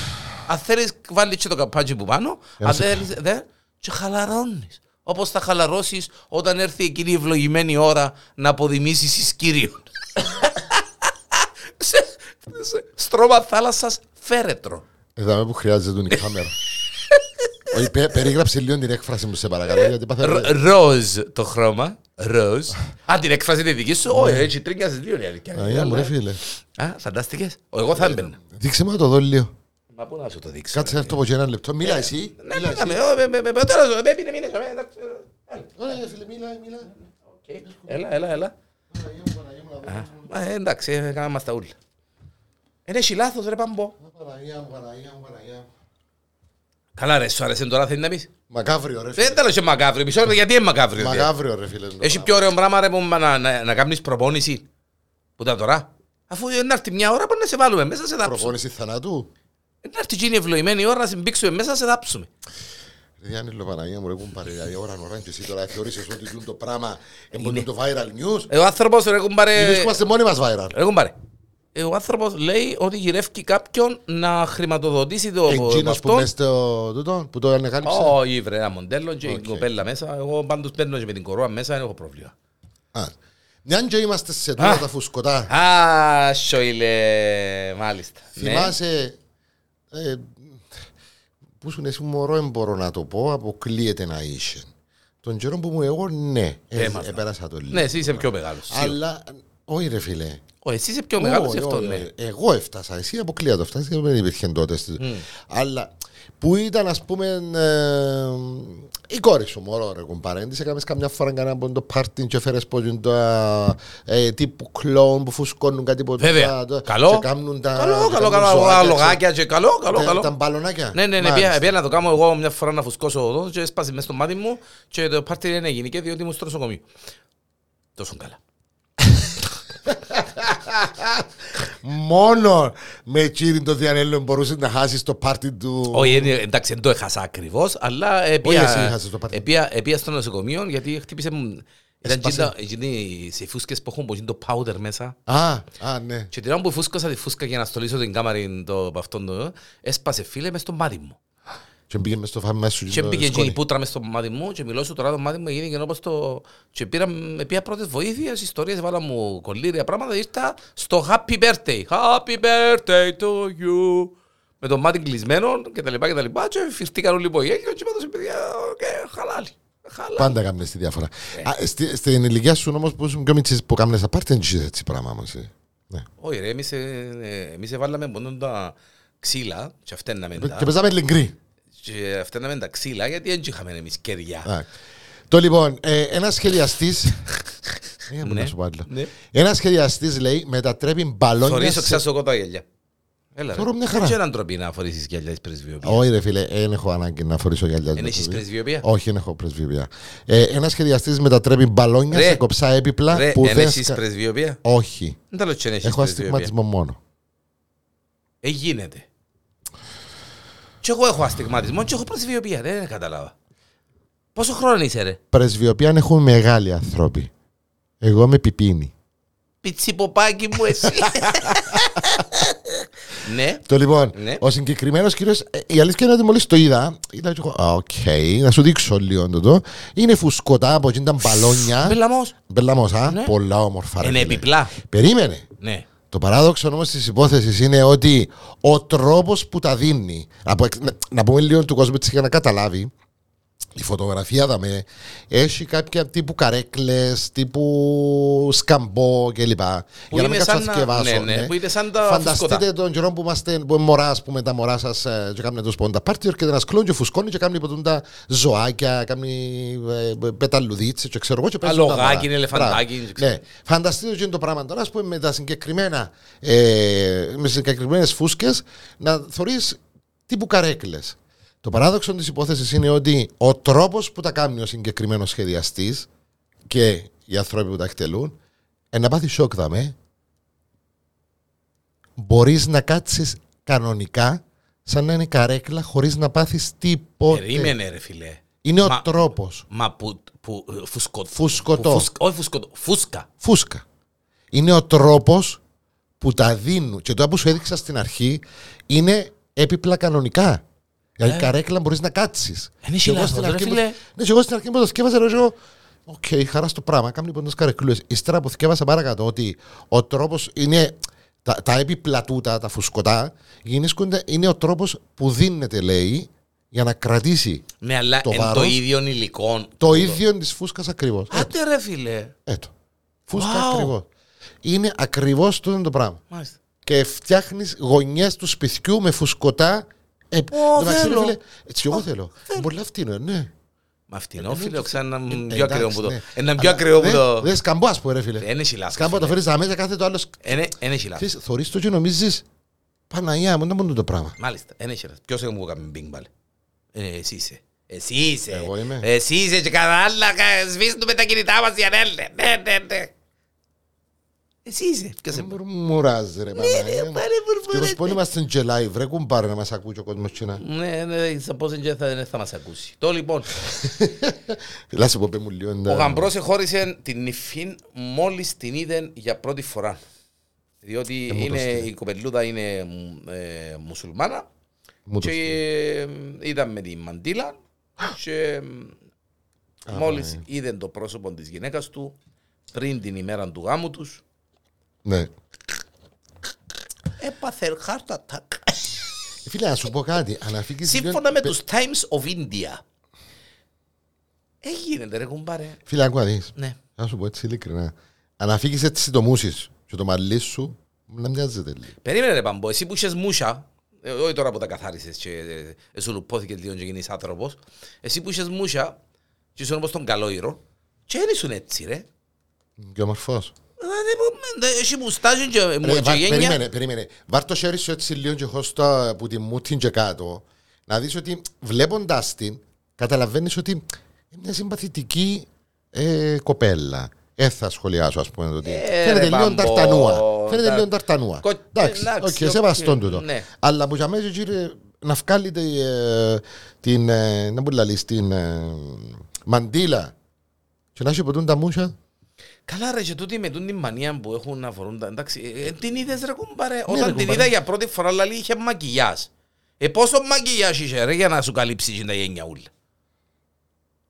αν θέλεις βάλεις και το καπάτσι που πάνω, αν θέλεις δε, και χαλαρώνεις. Όπως θα χαλαρώσεις όταν έρθει εκείνη η ευλογημένη ώρα να αποδημήσεις εις Κύριον. Σε- σε Στρώμα θάλασσας φέρετρο. Εδώ που χρειάζεται η κάμερα. Όχι, πε- περίγραψε λίγο την έκφραση μου σε παρακαλώ γιατί παθαίνω... Ρο- Ροζ το χρώμα. Ροζ. Α, την έκφραση τη δική σου. Όχι, έτσι τρίγιαζε δύο η αλήθεια. Αγία μου ρε φίλε. Α, φαντάστηκες. Εγώ θα έμπαινα. Δείξε μου να το δω λίγο. Μα πού να σου το δείξω. Κάτσε να έρθω από εκεί ένα λεπτό. Μίλα εσύ. Ναι, Μίλα ναι, εσύ. ναι, με- με- με- με- τώρα σου- με- μείνε, μείνε, με- εντάξει, ε, Ωραία φίλε, μίλα, μίλα. οκ. Έλα, έλα, έλα. Α, ε, Εντάξει, έκαναμε μας τα ούλα. Είναι έχει λάθος ρε Παμπό. Παναγία μου, Παναγία μου, Παναγία μου. Καλά ρε, σου άρεσε τώρα θέλεις να πεις; Μακάβριο ρε φίλε. Δεν τέλος και μακάβριο, μισό λεπτό, γιατί είναι μακάβριο. ρε; Μακάβριο ρε φίλε. Έχει πιο ωραίο πράγμα ρε που να, να, να κάνεις προπόνηση. Που τα τώρα; Αφού να έρθει μια ώρα που να σε βάλουμε μέσα σε δάψουμε. Προπόνηση θανάτου. Να έρθει εκείνη η ευλογημένη ώρα να σε μπήξουμε μέσα σε δάψουμε. Ρε Γιάννη Παναγία μου ρε κουμπάρε. Η ώρα ώρα και εσύ τώρα θεωρήσεις ότι τούν το πράγμα εμποτούν το viral news. Ε, Ο άνθρωπος ρε κουμπάρε... Εμείς είμαστε μόνοι μας viral. Ρε κουμπάρε. Ε, Ο άνθρωπος λέει ότι γυρεύει κάποιον να χρηματοδοτήσει το Εκείνος που αυτό. μες στο τούτο, που το ανεκάλυψε. Όχι βρε, ένα μοντέλο και η Οκ. κοπέλα μέσα. Εγώ πάντως παίρνω και με την κορώα μέσα, δεν έχω πρόβλημα. Α, Μιαν και είμαστε σε τούτα τα φουσκωτά. Α, σοηλε, μάλιστα. Ναι. Θυμάσαι ε, που σου εσύ μωρό δεν μπορώ να το πω, αποκλείεται να είσαι. Τον καιρό που μου εγώ ναι, ε, Έμαθα. επέρασα το λίγο. Ναι, εσύ είσαι πιο μεγάλος. σίγουρα. Αλλά, όχι ρε φίλε. Ω, εσύ είσαι πιο μεγάλος Όχι, γι' αυτό, όχι, ναι. όχι. Εγώ έφτασα, εσύ αποκλείεται το φτάσεις και δεν υπήρχε τότε. Αλλά που ήταν ας πούμε ε, η κόρη σου μωρό ρε κουμπάρε. Δεν έκαμες καμιά φορά κανένα από το πάρτι και φέρες πως είναι το ε, τύπου κλόουν που φουσκώνουν κάτι από Βέβαια. το- Καλό. και κάνουν τα- Καλό, και καλό, κάνουν καλό. ζωάκια, Λογάκια και καλό, καλό, τα- καλό. Τα μπαλονάκια. Ναι, ναι, ναι, Μάλιστα. πήγα, πήγα να το κάνω εγώ μια φορά να φουσκώσω εδώ και έσπασε μέσα στο μάτι μου και το πάρτι δεν έγινε και διότι ήμουν στο νοσοκομείο. Τόσο καλά. Μόνο με εκείνη το διανέλο μπορούσε να χάσει το πάρτι του. Όχι, είναι- εντάξει, δεν το έχασα ακριβώς, αλλά εσύ επία, έχασες το πάρτι. επία, επία στο νοσοκομείο γιατί χτύπησε μου... Ήταν Έσπασε. εκείνα- εκείνοι σε φούσκες που έχουν που είναι το powder μέσα. Α, α, ναι. Και την ώρα που φούσκωσα τη φούσκα για να στολίσω την κάμαρη το, από αυτόν το, έσπασε φίλε μες στο μάτι μου. Και πήγε μες στο φάμε σου. Και το μπήκε σκόνη. η πούτρα μες στο μάτι μου και μιλώσω τώρα το μάτι μου έγινε και όπως το... Και πήρα, με πήρα πρώτες βοήθειες, ιστορίες, βάλα μου κολλήρια πράγματα, ήρθα στο happy birthday. Happy birthday to you. Με το μάτι κλεισμένο και τα λοιπά και τα λοιπά και φυρτήκαν όλοι από γέλιο και είπα σε παιδιά, οκ, χαλάλι. Χαλάλι. Πάντα κάνεις τη διαφορά. Ε. Α, στη- Στην ηλικία σου όμως που ήσουν πιο μητσής που κάνεις απάρτε δεν ξέρεις έτσι πράγμα όμως. ε. Ναι. Όχι ρε, εμείς, ε, εμείς έβαλαμε μόνο τα ξύλα και φταίναμε Και τα, παίζαμε λιγκρί. Και φταίναμε τα ξύλα γιατί δεν είχαμε εμείς κεριά. Α. Το λοιπόν, ε, ένας σχεδιαστής Ε, μου Ναι. να σου πω άλλο. Ναι. Ένας σχεδιαστής λέει μετατρέπει μπαλόνια Θωρείς σε- ξέσω εγώ τα γέλια. Έλα, Θεωρώ ρε. μια χαρά. Δεν ξέρω αν ντροπή να φορήσεις γυαλιά της πρεσβειοποίησης. Όχι, ρε φίλε, δεν έχω ανάγκη να φορήσω γυαλιά. Δεν έχεις πρεσβειοποία; Όχι, δεν έχω πρεσβειοποία. Ε, Ένας σχεδιαστής μετατρέπει μπαλόνια Ρε. σε κοψά έπιπλα Ρε, που εν δεν. έχεις σκα- πρεσβειοποία; Όχι. Δεν τα λέω και εν έχεις Έχω πρεσβειοποία. αστιγματισμό μόνο. Ε, γίνεται. Και εγώ έχω αστιγματισμό και έχω πρεσβειοποία. Δεν κατάλαβα. Πόσο χρόνο είσαι ρε; Πρεσβειοποία έχουν μεγάλοι άνθρωποι. Εγώ είμαι πιπίνη. Πιτσιποπάκι μου εσύ. ναι. Το λοιπόν, Ναι. ο συγκεκριμένος κύριος, η αλήθεια είναι ότι μόλις το είδα, είδα και εγώ, «Α, οκ, να σου δείξω λίγο το. το. Είναι φουσκωτά από εκεί τα μπαλόνια. Μπελαμός. Μπελαμός, α, Ναι. πολλά όμορφα. ρε Είναι φίλε. επιπλά. Περίμενε. Ναι. Το παράδοξο όμως της υπόθεσης είναι ότι ο τρόπος που τα δίνει. Να, πω- να, να πούμε λίγο του κόσμου έτσι για να καταλάβει. Η φωτογραφία δαμε έχει κάποια τύπου καρέκλες, τύπου σκαμπό κλπ. Για να είναι μην κάτσω να σαν να- θυκευάσω. ναι, ναι, που είναι σαν τα Φανταστείτε φουσκωτά. τον καιρό που είμαστε, που είναι μωρά, που με τα μωρά σας και κάνουν τους πόντα πάρτι, έρχεται ένας κλόν και φουσκώνει και κάνει ποτούν τα ζωάκια, κάνει ε, πεταλουδίτσε και ξέρω εγώ. Και παίζουν τα Αλογάκι, μωρά. ελεφαντάκι, Μπράβο. και ξέρω. Ναι. Φανταστείτε ότι είναι το πράγμα τώρα, ας πούμε, με τα συγκεκριμένα, ε, με συγκεκριμένες φούσκες να θεωρεί τύπου καρέκλες. Το παράδοξο της υπόθεσης είναι ότι ο τρόπος που τα κάνει ο συγκεκριμένος σχεδιαστής και οι άνθρωποι που τα εκτελούν, ε, να πάθεις σοκ δαμέ, μπορείς να κάτσεις κανονικά σαν να είναι καρέκλα χωρίς να πάθεις τίποτε. Περίμενε ρε φιλέ. Είναι ο Μα- τρόπος. Μα που, που ε, φουσκω- Φουσκωτό. που φουσ- όχι φουσκωτό, φούσκα. Φούσκα. Είναι ο τρόπος που τα δίνουν. Και το που σου έδειξα στην αρχή είναι έπιπλα κανονικά. Δηλαδή, καρέκλα μπορείς να κάτσεις. Εν έχει λάθος, ρε φίλε. Ναι, και εγώ στην αρχή που το θκιέβασα, λέω εγώ, Οκ, χαρά στο πράγμα. Κάνει λοιπόν τι καρεκλούες. Ύστερα που θκιέβασα παρακάτω ότι ο τρόπος είναι. Τα, τα έπιπλα τούτα, τα φουσκωτά, γίνονται, είναι ο τρόπος που δίνεται, λέει, για να κρατήσει Ναι, αλλά Το εν το βάρος. ίδιο υλικό. το ίδιο της φούσκας ακριβώς. Άντε ρε φίλε. Έτο. Φούσκα Wow. ακριβώς. Είναι ακριβώς τούτο το πράγμα. Μάλιστα. Και φτιάχνεις γωνιές του σπιτιού με φουσκωτά. Ε, Ω, εντάξει, ρε θέλω. φίλε, έτσι εγώ θέλω. Πολύ φτηνό, ναι. Μα φτηνό φίλε, ξανά Ε, πιο εντάξει, ακραίο που το. ναι. Ένα πιο Αλλά ακραίο που δεν- το. Δεν σκαμπό, ας πούμε, ρε φίλε. Δεν έχει λάθος, Σκαμπό το φίλε. φέρεις στα μέσα, κάθε το άλλο. Εν έχει λάθος. Θωρείς το και νομίζεις. Παναγία μου, δεν μόνο το πράγμα. Μάλιστα, δεν έχει λάθος. Ποιος μου έκανε μπινγκ πάλι; Ε, Εσύ είσαι. Εσύ είσαι. Εγώ είμαι. Εσύ είσαι και κατά άλλα κα- σβήσουμε τα κινητά μας για να έλε. Ναι, ναι, ναι. Εσύ είσαι. Ποιος Δεν είναι. μπορούμε να μουράζει, ρε Παναγία. μου. πάρε Και βουρβουρέτε. πως είμαστε και live, ρε κουμπάρε να μας ακούει και ο κόσμος κοινά. Ναι, ναι, θα πω δεν θα, δεν θα μας ακούσει. Το λοιπόν, Λάσε πω πέ μου λίγο. ο ναι. Γαμπρός εχώρισε την νυφήν μόλις την είδε για πρώτη φορά. Διότι Ε, μου το είναι, στείλε. η κοπελούδα είναι ε, μουσουλμάνα Μου το και ε, ήταν με τη μαντήλα και ε, μόλις είδε το πρόσωπο της γυναίκας του πριν την ημέρα του γάμου τους Ναι. έπαθε heart attack. Φίλε, να σου πω κάτι. Αναφύγεις λίγο- Σύμφωνα με πε- τους Times of India. Έγινε ρε κουμπάρε. Φίλε, άκου να δεις. Ναι. Να σου πω έτσι ειλικρινά. Αν αφήγεις έτσι το μουσις σου και το μαλλίς σου, να μοιάζεται λίγο. Περίμενε ρε Παμπό, εσύ που είχες μούσα, ε, όχι τώρα που τα καθάρισες και ε, ε, σου λουπώθηκε λίγο και γίνεις άνθρωπος, εσύ που είχες μούσα και ήσουν όπως τον καλόηρο, και δεν ήσουν έτσι ρε. Και ομορφός. Δηλαδή, που- ε, Έχει μουστάζι και μου Ρε, και βα- γένια. Περίμενε, περίμενε. Βάρ το χέρι σου έτσι λίγο και έχω στο από τη μούτιν και κάτω. Να δεις ότι βλέποντας την, καταλαβαίνεις ότι είναι μια συμπαθητική ε, κοπέλα. Ε, θα σχολιάσω, ας πούμε. Ότι. Ε, Φαίνεται ρε, λίγο Μπαμπό, ταρτανούα. Φαίνεται τα- λίγο ταρτανούα. Κο- Εντάξει, εντάξει, οκ, σεβαστόν οκ, τούτο. ναι. Αλλά που για μέσα, κύριε, να βγάλετε ε, την, ε, να μου λαλείς, την ε, μαντήλα και να έχει ποτούν τα μούσα. Καλά ρε και τούτοι με τούτη μανία που έχουν να φορούν τα... Εντάξει, ε, ε, την είδες ρε κουμπάρε. Ναι, ρε, Όταν την κουμπάρε. είδα για πρώτη φορά λαλή είχε μακιγιάζ. Ε, πόσο μακιγιάζ είχε ρε για να σου καλύψει και τα γένια ούλα.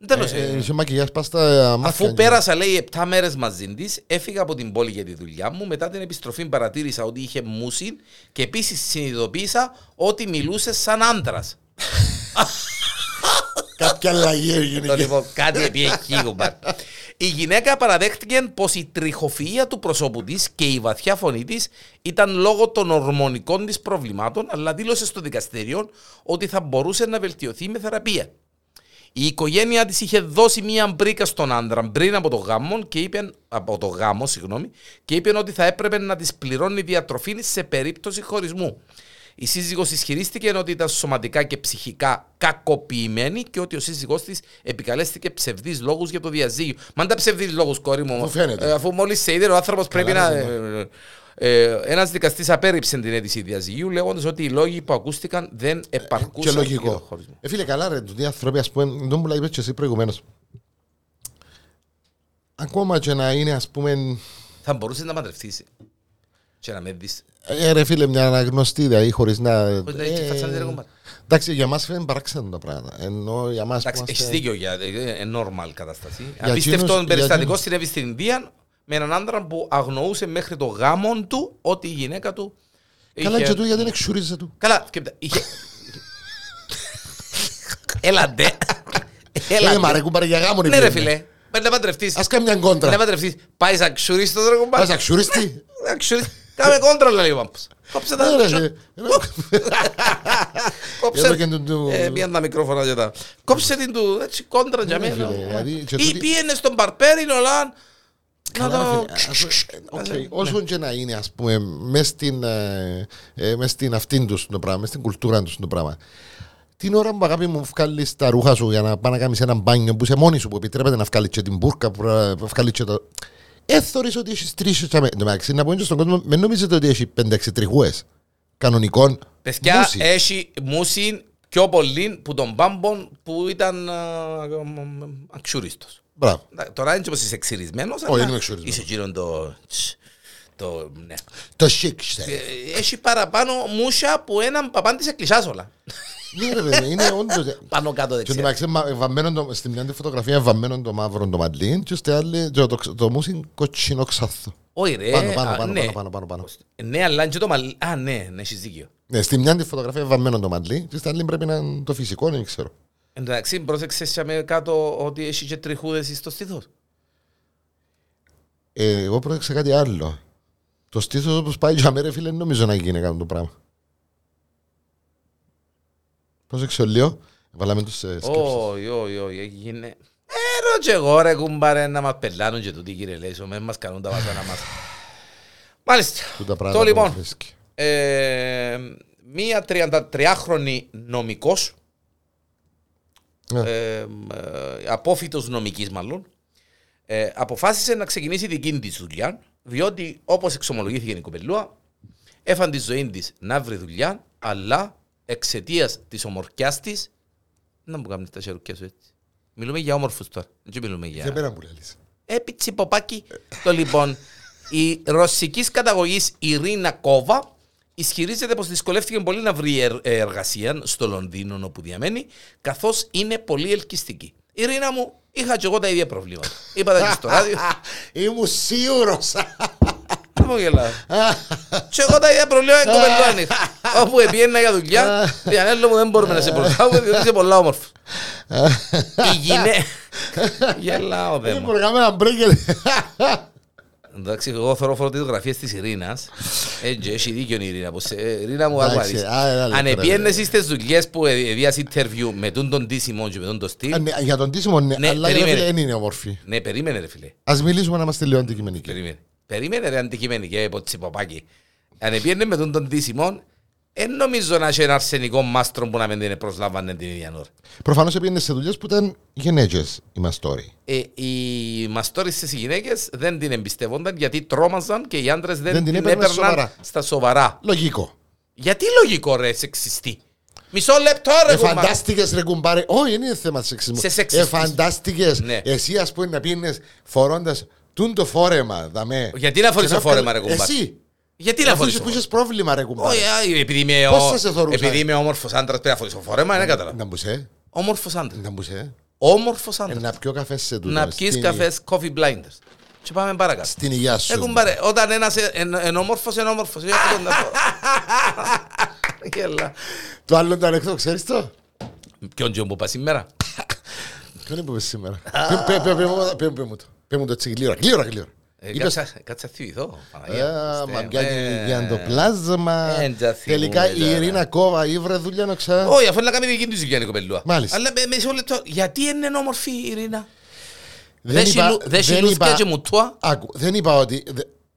Τέλος, Ε, ε, ε, σε μακιγιάς πας στα μάτια. Αφού και- πέρασα, λέει, 7 μέρες μαζί της, έφυγα από την πόλη για τη δουλειά μου. Μετά την επιστροφή παρατήρησα ότι είχε μουσιν και επίσης συνειδητοποίησα ότι μιλούσε σαν άντρας. Κάποια αλλαγή έγινε. Το λοιπόν, κάτι επί εκεί, κουμπάρ. Η γυναίκα παραδέχτηκε πως η τριχοφυΐα του προσώπου της και η βαθιά φωνή της ήταν λόγω των ορμονικών της προβλημάτων, αλλά δήλωσε στο δικαστήριο ότι θα μπορούσε να βελτιωθεί με θεραπεία. Η οικογένειά της είχε δώσει μία μπρίκα στον άντρα πριν από το γάμο και είπε, από το γάμο, συγγνώμη, και είπε ότι θα έπρεπε να της πληρώνει διατροφή σε περίπτωση χωρισμού. Η σύζυγος ισχυρίστηκε ότι ήταν σωματικά και ψυχικά κακοποιημένη και ότι ο σύζυγός της επικαλέστηκε ψευδείς λόγους για το διαζύγιο. Μα τα ψευδείς λόγους, κόρη μου. Μου φαίνεται. Ε, αφού μόλις σε είδε ο άνθρωπος πρέπει να... Καλά, ε, ε, Ένας δικαστής απέρριψε την αίτηση διαζυγίου λέγοντας ότι οι λόγοι που ακούστηκαν δεν Και επαρκούσαν για λογικό. τον χωρισμό. Ε, φίλε, καλά ρε, τούτοι οι άνθρωποι, ας πούμε, δεν μου λέει και εσύ προηγουμένως. Ακόμα και να είναι, ας πούμε, Θα μπορούσες να παντρευτείς και να με δεις. Ε, ρε φίλε, μια αναγνωστή, δηλαδή, χωρίς να... Χωρίς να έχει ε, φατσάνι, ρε κομμάτι. Εντάξει, για μας φαίνεται παράξενο τα πράγματα. Ενώ για μας που Εντάξει, έχεις είμαστε- δίκιο για ε, ε, normal κατάσταση. Για Απίστευτο εκείνους- περιστατικό για συνέβη στην Ινδία με έναν άντρα που αγνοούσε μέχρι το γάμο του ότι η γυναίκα του. Καλά είχε- και του γιατί δεν εξουρίζεσαι του. Καλά, σκέπτε. Είχε. Έλα ντε. Έλα Ε, μα ρε ντε. κουμπάρε για γάμο Ναι, ρε φιλέ. Πρέπει να παντρευτείς. Ας κάνει μια Να κόντρα. παντρευτείς. Πάεις σαν ξουρίσει το δρόμο Ας αξουρίστη. Κάμε κόντρα λέει ο Πάμπος. Κόψε τα. Ναι, ρε, φίλε. Κόψε. Εδώ και του- του- Ε, Πήγαν τα μικρόφωνα και τα. Κόψε την του έτσι κόντρα για Ναι, μένα. φίλε, δηλαδή, και Ή τούτη- πήγαινε στον Παρπέρι Ολάν. Να Καλά, το... φίλε, ας πούμε, οκ, Όσο και να είναι, ας πούμε, μες στην, ε, ε, μες στην αυτήν τους το πράγμα, μες στην κουλτούρα τους το πράγμα. Την ώρα που αγάπη μου βγάλεις τα ρούχα σου για να πάει να κάνεις ένα μπάνιο που είσαι μόνη σου που επιτρέπεται να βγάλεις και την μπουρκα που να βγάλεις και το... Έθωρεις ότι έχεις τρεις και εν τω μεταξύ, να πω και στον κόσμο, μην νομίζετε ότι έχει 5-6 τριχούες κανονικών Παιδιά, μουσι. έχει μουσιν πιο πολύ που τον Πάμπον που ήταν α, μ, μ, αξιουρίστος. Μπράβο. Εντάξει, Τώρα είναι όπως είσαι εξυρισμένος, Όχι, αλλά δεν είμαι εξυρισμένος. Είσαι εκείνον το... τς, το ναι. Το chic shit. Ε, Έχει παραπάνω μουσια που έναν παπάν της εκκλησιάς όλα. Ναι ρε παιδί, είναι όντως... Πάνω κάτω Και το δεξιά. μεταξύ, μα- βαμμένο το- στην μια τη φωτογραφία βαμμένο το μαύρο το μαντλίν και στην άλλη το, το, το μουσιν κοτσινό ξάθο. Όχι ρε. Πάνω, πάνω, α, πάνω, ναι. πάνω, πάνω, πάνω, πάνω. Ναι, αλλά είναι και το μαλλί. Α, ναι, ναι, έχεις δίκιο. Ναι, στη μια τη φωτογραφία βαμμένο το μαντλίν και στην άλλη πρέπει να είναι το φυσικό, δεν ξέρω. Εν τω μεταξύ, πρόσεξες και με κάτω ότι έχει και τριχούδες στο στήθος. Ε, εγώ πρόσεξα κάτι άλλο. Το στήθος όπως πάει για μέρα φίλε νομίζω να γίνει κάτι το πράγμα. Πρόσεξε λίγο. Βάλαμε τους ε, σκέψεις. Όχι, όχι, όχι, έγινε. Έρω και εγώ ρε κουμπάρε να μας πελάνουν και τούτοι κύριε Λέσο, με μας κάνουν τα βασάνα μας. Μάλιστα. Τούτα Το πράγματα λοιπόν, που βρίσκει. ε, μία 33χρονη νομικός, Ναι. ε, ε, απόφυτος νομικής μάλλον, ε, αποφάσισε να ξεκινήσει δική της δουλειά, διότι όπως εξομολογήθηκε η κοπελούα, έφαν τη ζωή της να βρει δουλειά, αλλά εξαιτίας της ομορφιάς της, να μου κάνεις τα χερουκιά σου έτσι. Μιλούμε για όμορφους τώρα, δεν μιλούμε για... Δεν πέρα που λες. Έπιτσι ποπάκι. Το λοιπόν, η ρωσικής καταγωγής Ειρήνα Κόβα ισχυρίζεται πως δυσκολεύτηκε πολύ να βρει ερ- εργασία στο Λονδίνο όπου διαμένει, καθώς είναι πολύ ελκυστική. Ειρήνα μου, είχα και εγώ τα ίδια προβλήματα. Είπα τα και στο ράδιο. Ήμουν σίγουρος. Δεν μου γελάω. Και εγώ τα ίδια προβλήματα κοπελούαν είχα. Όπου επίαινα για δουλειά, διανέλο μου δεν μπορούμε να σε προσλάβουμε διότι είσαι πολλά όμορφο. Η γυναίκα. Γελάω δεν Δεν μου. μπορούμε να μπρέκεται. Εντάξει, εγώ θέλω φωτογραφίες της Ειρήνας. Έτσι, έχει δίκιο η Ειρήνα. πως, ε, Ειρήνα μου, άκου να Εντάξει, δεις. α, ένα λεπτό, Αν ρε, επίενες ρε. στις δουλειές που έδιας interview με τον τον τίσιμο και με τον το στυλ. Ναι, Για τον τίσιμο ναι, Ναι, αλλά ρε περίμενε. φίλε δεν είναι όμορφη. Ναι, περίμενε ρε φίλε. Ας μιλήσουμε να είμαστε λίγο αντικειμενικοί. Περίμενε. Περίμενε ρε αντικειμενική, ε, ποτσιποπάκι. Αν επίενε με τον τον τίσιμο, δεν νομίζω να έχει ένα αρσενικό μάστρο που να μην την προσλάβανε την ίδια ώρα. Προφανώς πήγαινε σε δουλειές που ήταν γυναίκες η μαστόρη. Ε, οι μαστόρισες οι γυναίκες δεν την εμπιστεύονταν γιατί τρόμαζαν και οι άντρες δεν, Δεν την την έπαιρναν έπαιρναν σοβαρά. στα σοβαρά. Λογικό. Γιατί λογικό ρε σεξιστή; Μισό λεπτό ρε Ε, κουμπά. φαντάστηκες ρε κουμπάρε. Όχι, δεν είναι θέμα σεξισμού. Σε Ε, σεξιστής. φαντάστηκες Ναι. εσύ ας πούμε να πήγαινες φορώντας τούν το φόρεμα. Δαμέ. Γιατί να φορείς Και το φόρεμα, βγάλ- ρε κουμπάρε; Εσύ. Γιατί να Αφού φορείς είσαι- το που φόρεμα; είχες πρόβλημα ρε κουμπάρε. Όχι, α, επειδή είμαι, Πώς ο... θα σε θωρούσα; επειδή είμαι όμορφος άντρας πρέπει να φορείς το φόρεμα, δεν κατάλαβα. Να μπουσέ. Όμορφος άντρας. Να μπουσέ. Όμορφος Ε, άντρας. Να πιω καφέ σε τούτο. Να πιείς στην- καφές coffee blinders. Και πάμε παρακάτω. Στην υγεία Ε, σου. κουμπάρε, όταν ένας ε- εν- εν όμορφος, είναι όμορφος. Ε, αυτό να πω. Γελά. Το άλλο το ανεκτό, ξέρεις το; Ποιον τζιόν που πας σήμερα; Ποιον είπε σήμερα; Πε- πε- πε- πε μου- πε- πε μου το. Πες μου το έτσι γλύωρα. Γλύωρα, γλύωρα. Ε, Είπες, Κάτσα κάτσα να θυμηθώ. «Α, Παναγία. μα Χριστέ, πια ε, για το πλάσμα. Ε, τζα Τελικά θυμούμαι η τώρα. Ειρήνα Κόβα ήβρε δουλειά να ξα... Όχι, αφού είναι να κάνει δική της δουλειά η κοπελούα. Μάλιστα. Αλλά με- μισό λεπτό, γιατί είναι όμορφη η Ειρήνα; Δεν Δεν είπα- σιλου- Δεν δεν σιλούθηκια είπα- και μουτούα. Άκου, δεν είπα ότι...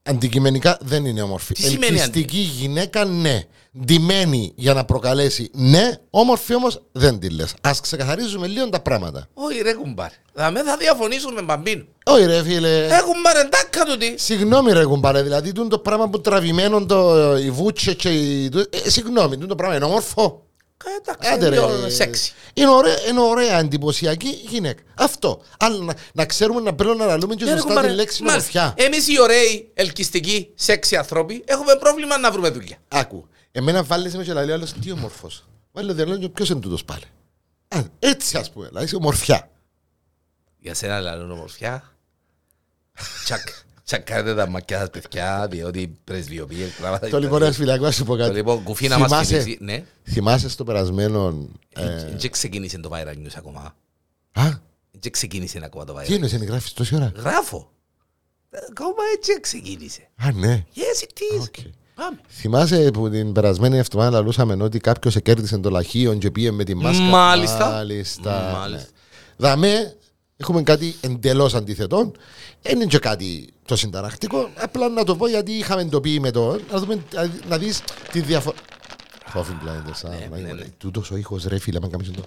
δε- Αντικειμενικά δεν είναι όμορφη. Τι σημαίνει Ελκυστική γυναίκα, ναι. Ντυμένη για να προκαλέσει, ναι. Όμορφη όμως δεν τη λες. Α ξεκαθαρίζουμε λίγο τα πράγματα. Όχι ρε κουμπάρ. Δαμέ θα διαφωνήσουν με μπαμπίνου. Όχι, ρε φίλε. Ε κουμπάρ εντάκα του τι. Συγγνώμη, ρε κουμπάρε. Δηλαδή, τούτο το πράγμα που τραβημένο το, οι βούτσε και οι. Ε, συγγνώμη, τούτο το πράγμα είναι όμορφο. Ε, Εντάξει, Άντε, ρε. είναι σεξι. Είναι ωραία, είναι ωραία εντυπωσιακή γυναίκα. Αυτό. Αλλά να, να ξέρουμε να πρέπει να λαλούμε και Ναι, ρε, σωστά κουμπάρε. τη λέξη Μάλιστα. ομορφιά. Εμείς οι ωραίοι, ελκυστικοί, σεξι άνθρωποι έχουμε πρόβλημα να βρούμε δουλειά. Άκου. Εμένα βάλεις με και λέει άλλος τι όμορφος. Βάλε διαλόγιο και ποιος είναι τούτος πάλι. Α, έτσι ας πούμε, δηλαδή είσαι ομορφιά. Για σένα λαλούν ομορφιά. Τσακ. Τσακάρετε τα μακιά σας παιδιά, διότι πρεσβειοποιεί πράγματα. Το λοιπόν ένας φιλιακό να σου πω Το κάτι. λοιπόν κουφί να μας Θυμάσαι- θυμίσει. Ναι. Θυμάσαι στο περασμένο... ε, Δεν ξεκίνησε το viral news ακόμα. Α, Δεν ξεκίνησε ακόμα το viral τι είναι, γράφεις τόση ώρα; Γράφω. Ακόμα έτσι ξεκίνησε. Α, ναι. Yes, it is. Ok. Πάμε. Θυμάσαι που την περασμένη εβδομάδα λαλούσαμε ότι κάποιος κέρδισε το λαχείο και πήγε με τη μάσκα; Μάλιστα. Μάλιστα. Μάλιστα. Ναι. Δαμέ, έχουμε κάτι εντελώς αντίθετο. Δεν είναι και κάτι το συνταρακτικό. Απλά να το πω γιατί είχαμε το πει με το. Να, δούμε, να δεις τη διαφορά. Coffee blinders. α, ναι, μα ναι, είναι- ναι. Τούτος ο ήχος ρε φίλε, μα κάνεις το.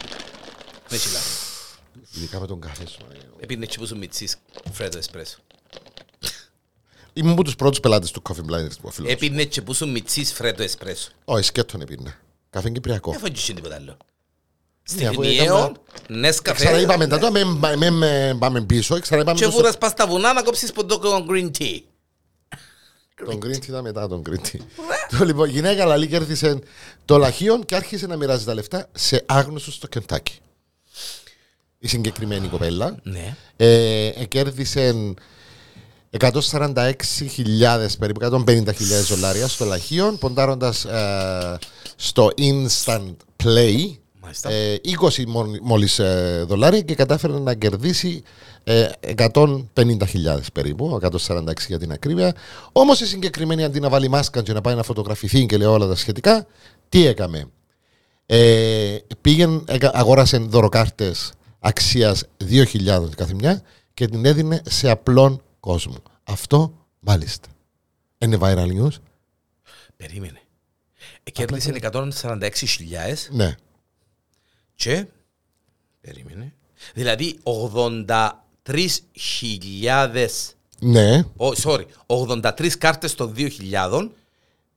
Με σιλά. Ειδικά με τον καφέ σου. ε. Επίνε έτσι που σου μιτσείς φρέτο εσπρέσο. Ήμουν από τους πρώτους πελάτες του Coffee Blinders του φίλου. Επίνε έτσι που σου μιτσείς φρέτο εσπρέσο. Όχι, σκέτον επίνε. Καφέ κυπριακό. Δεν φάγεις τίποτα άλλο. Ναι, αφού Στιγμιαίο, έκανα- νες καφέ Ξαναείπαμε τα τώρα, με- με- με- πάμε πίσω. Ξαναείπαμε και το- βούρας πας στα βουνά να κόψεις ποντόκο green tea. Τον Green Tea ήταν μετά τον Green Tea. Το λοιπόν, η γυναίκα λαλή κέρδισε το λαχείο και άρχισε να μοιράζει τα λεφτά σε άγνωστους στο Κεντάκι. Η συγκεκριμένη κοπέλα Ναι. ε, ε, κέρδισε 146.000 περίπου 150.000 δολάρια στο λαχείο ποντάροντας ε, στο Instant Play Μάλιστα. Ε, 20 μόλι- μόλις ε, δολάρια και κατάφερε να κερδίσει ε, 150.000 περίπου, 146 για την ακρίβεια. Όμως η συγκεκριμένη αντί να βάλει μάσκα και να πάει να φωτογραφηθεί και λέει όλα τα σχετικά, τι έκαμε. Ε, πήγαινε, έκα- αγόρασε δωροκάρτες αξίας 2.000 κάθε μια και την έδινε σε απλόν κόσμο. Αυτό μάλιστα. Είναι viral news. Περίμενε. Ε, Κέρδισε 146.000 Ναι. Και... Περίμενε. Δηλαδή 83.000... Ναι. Oh, sorry. 83 κάρτες των 2.000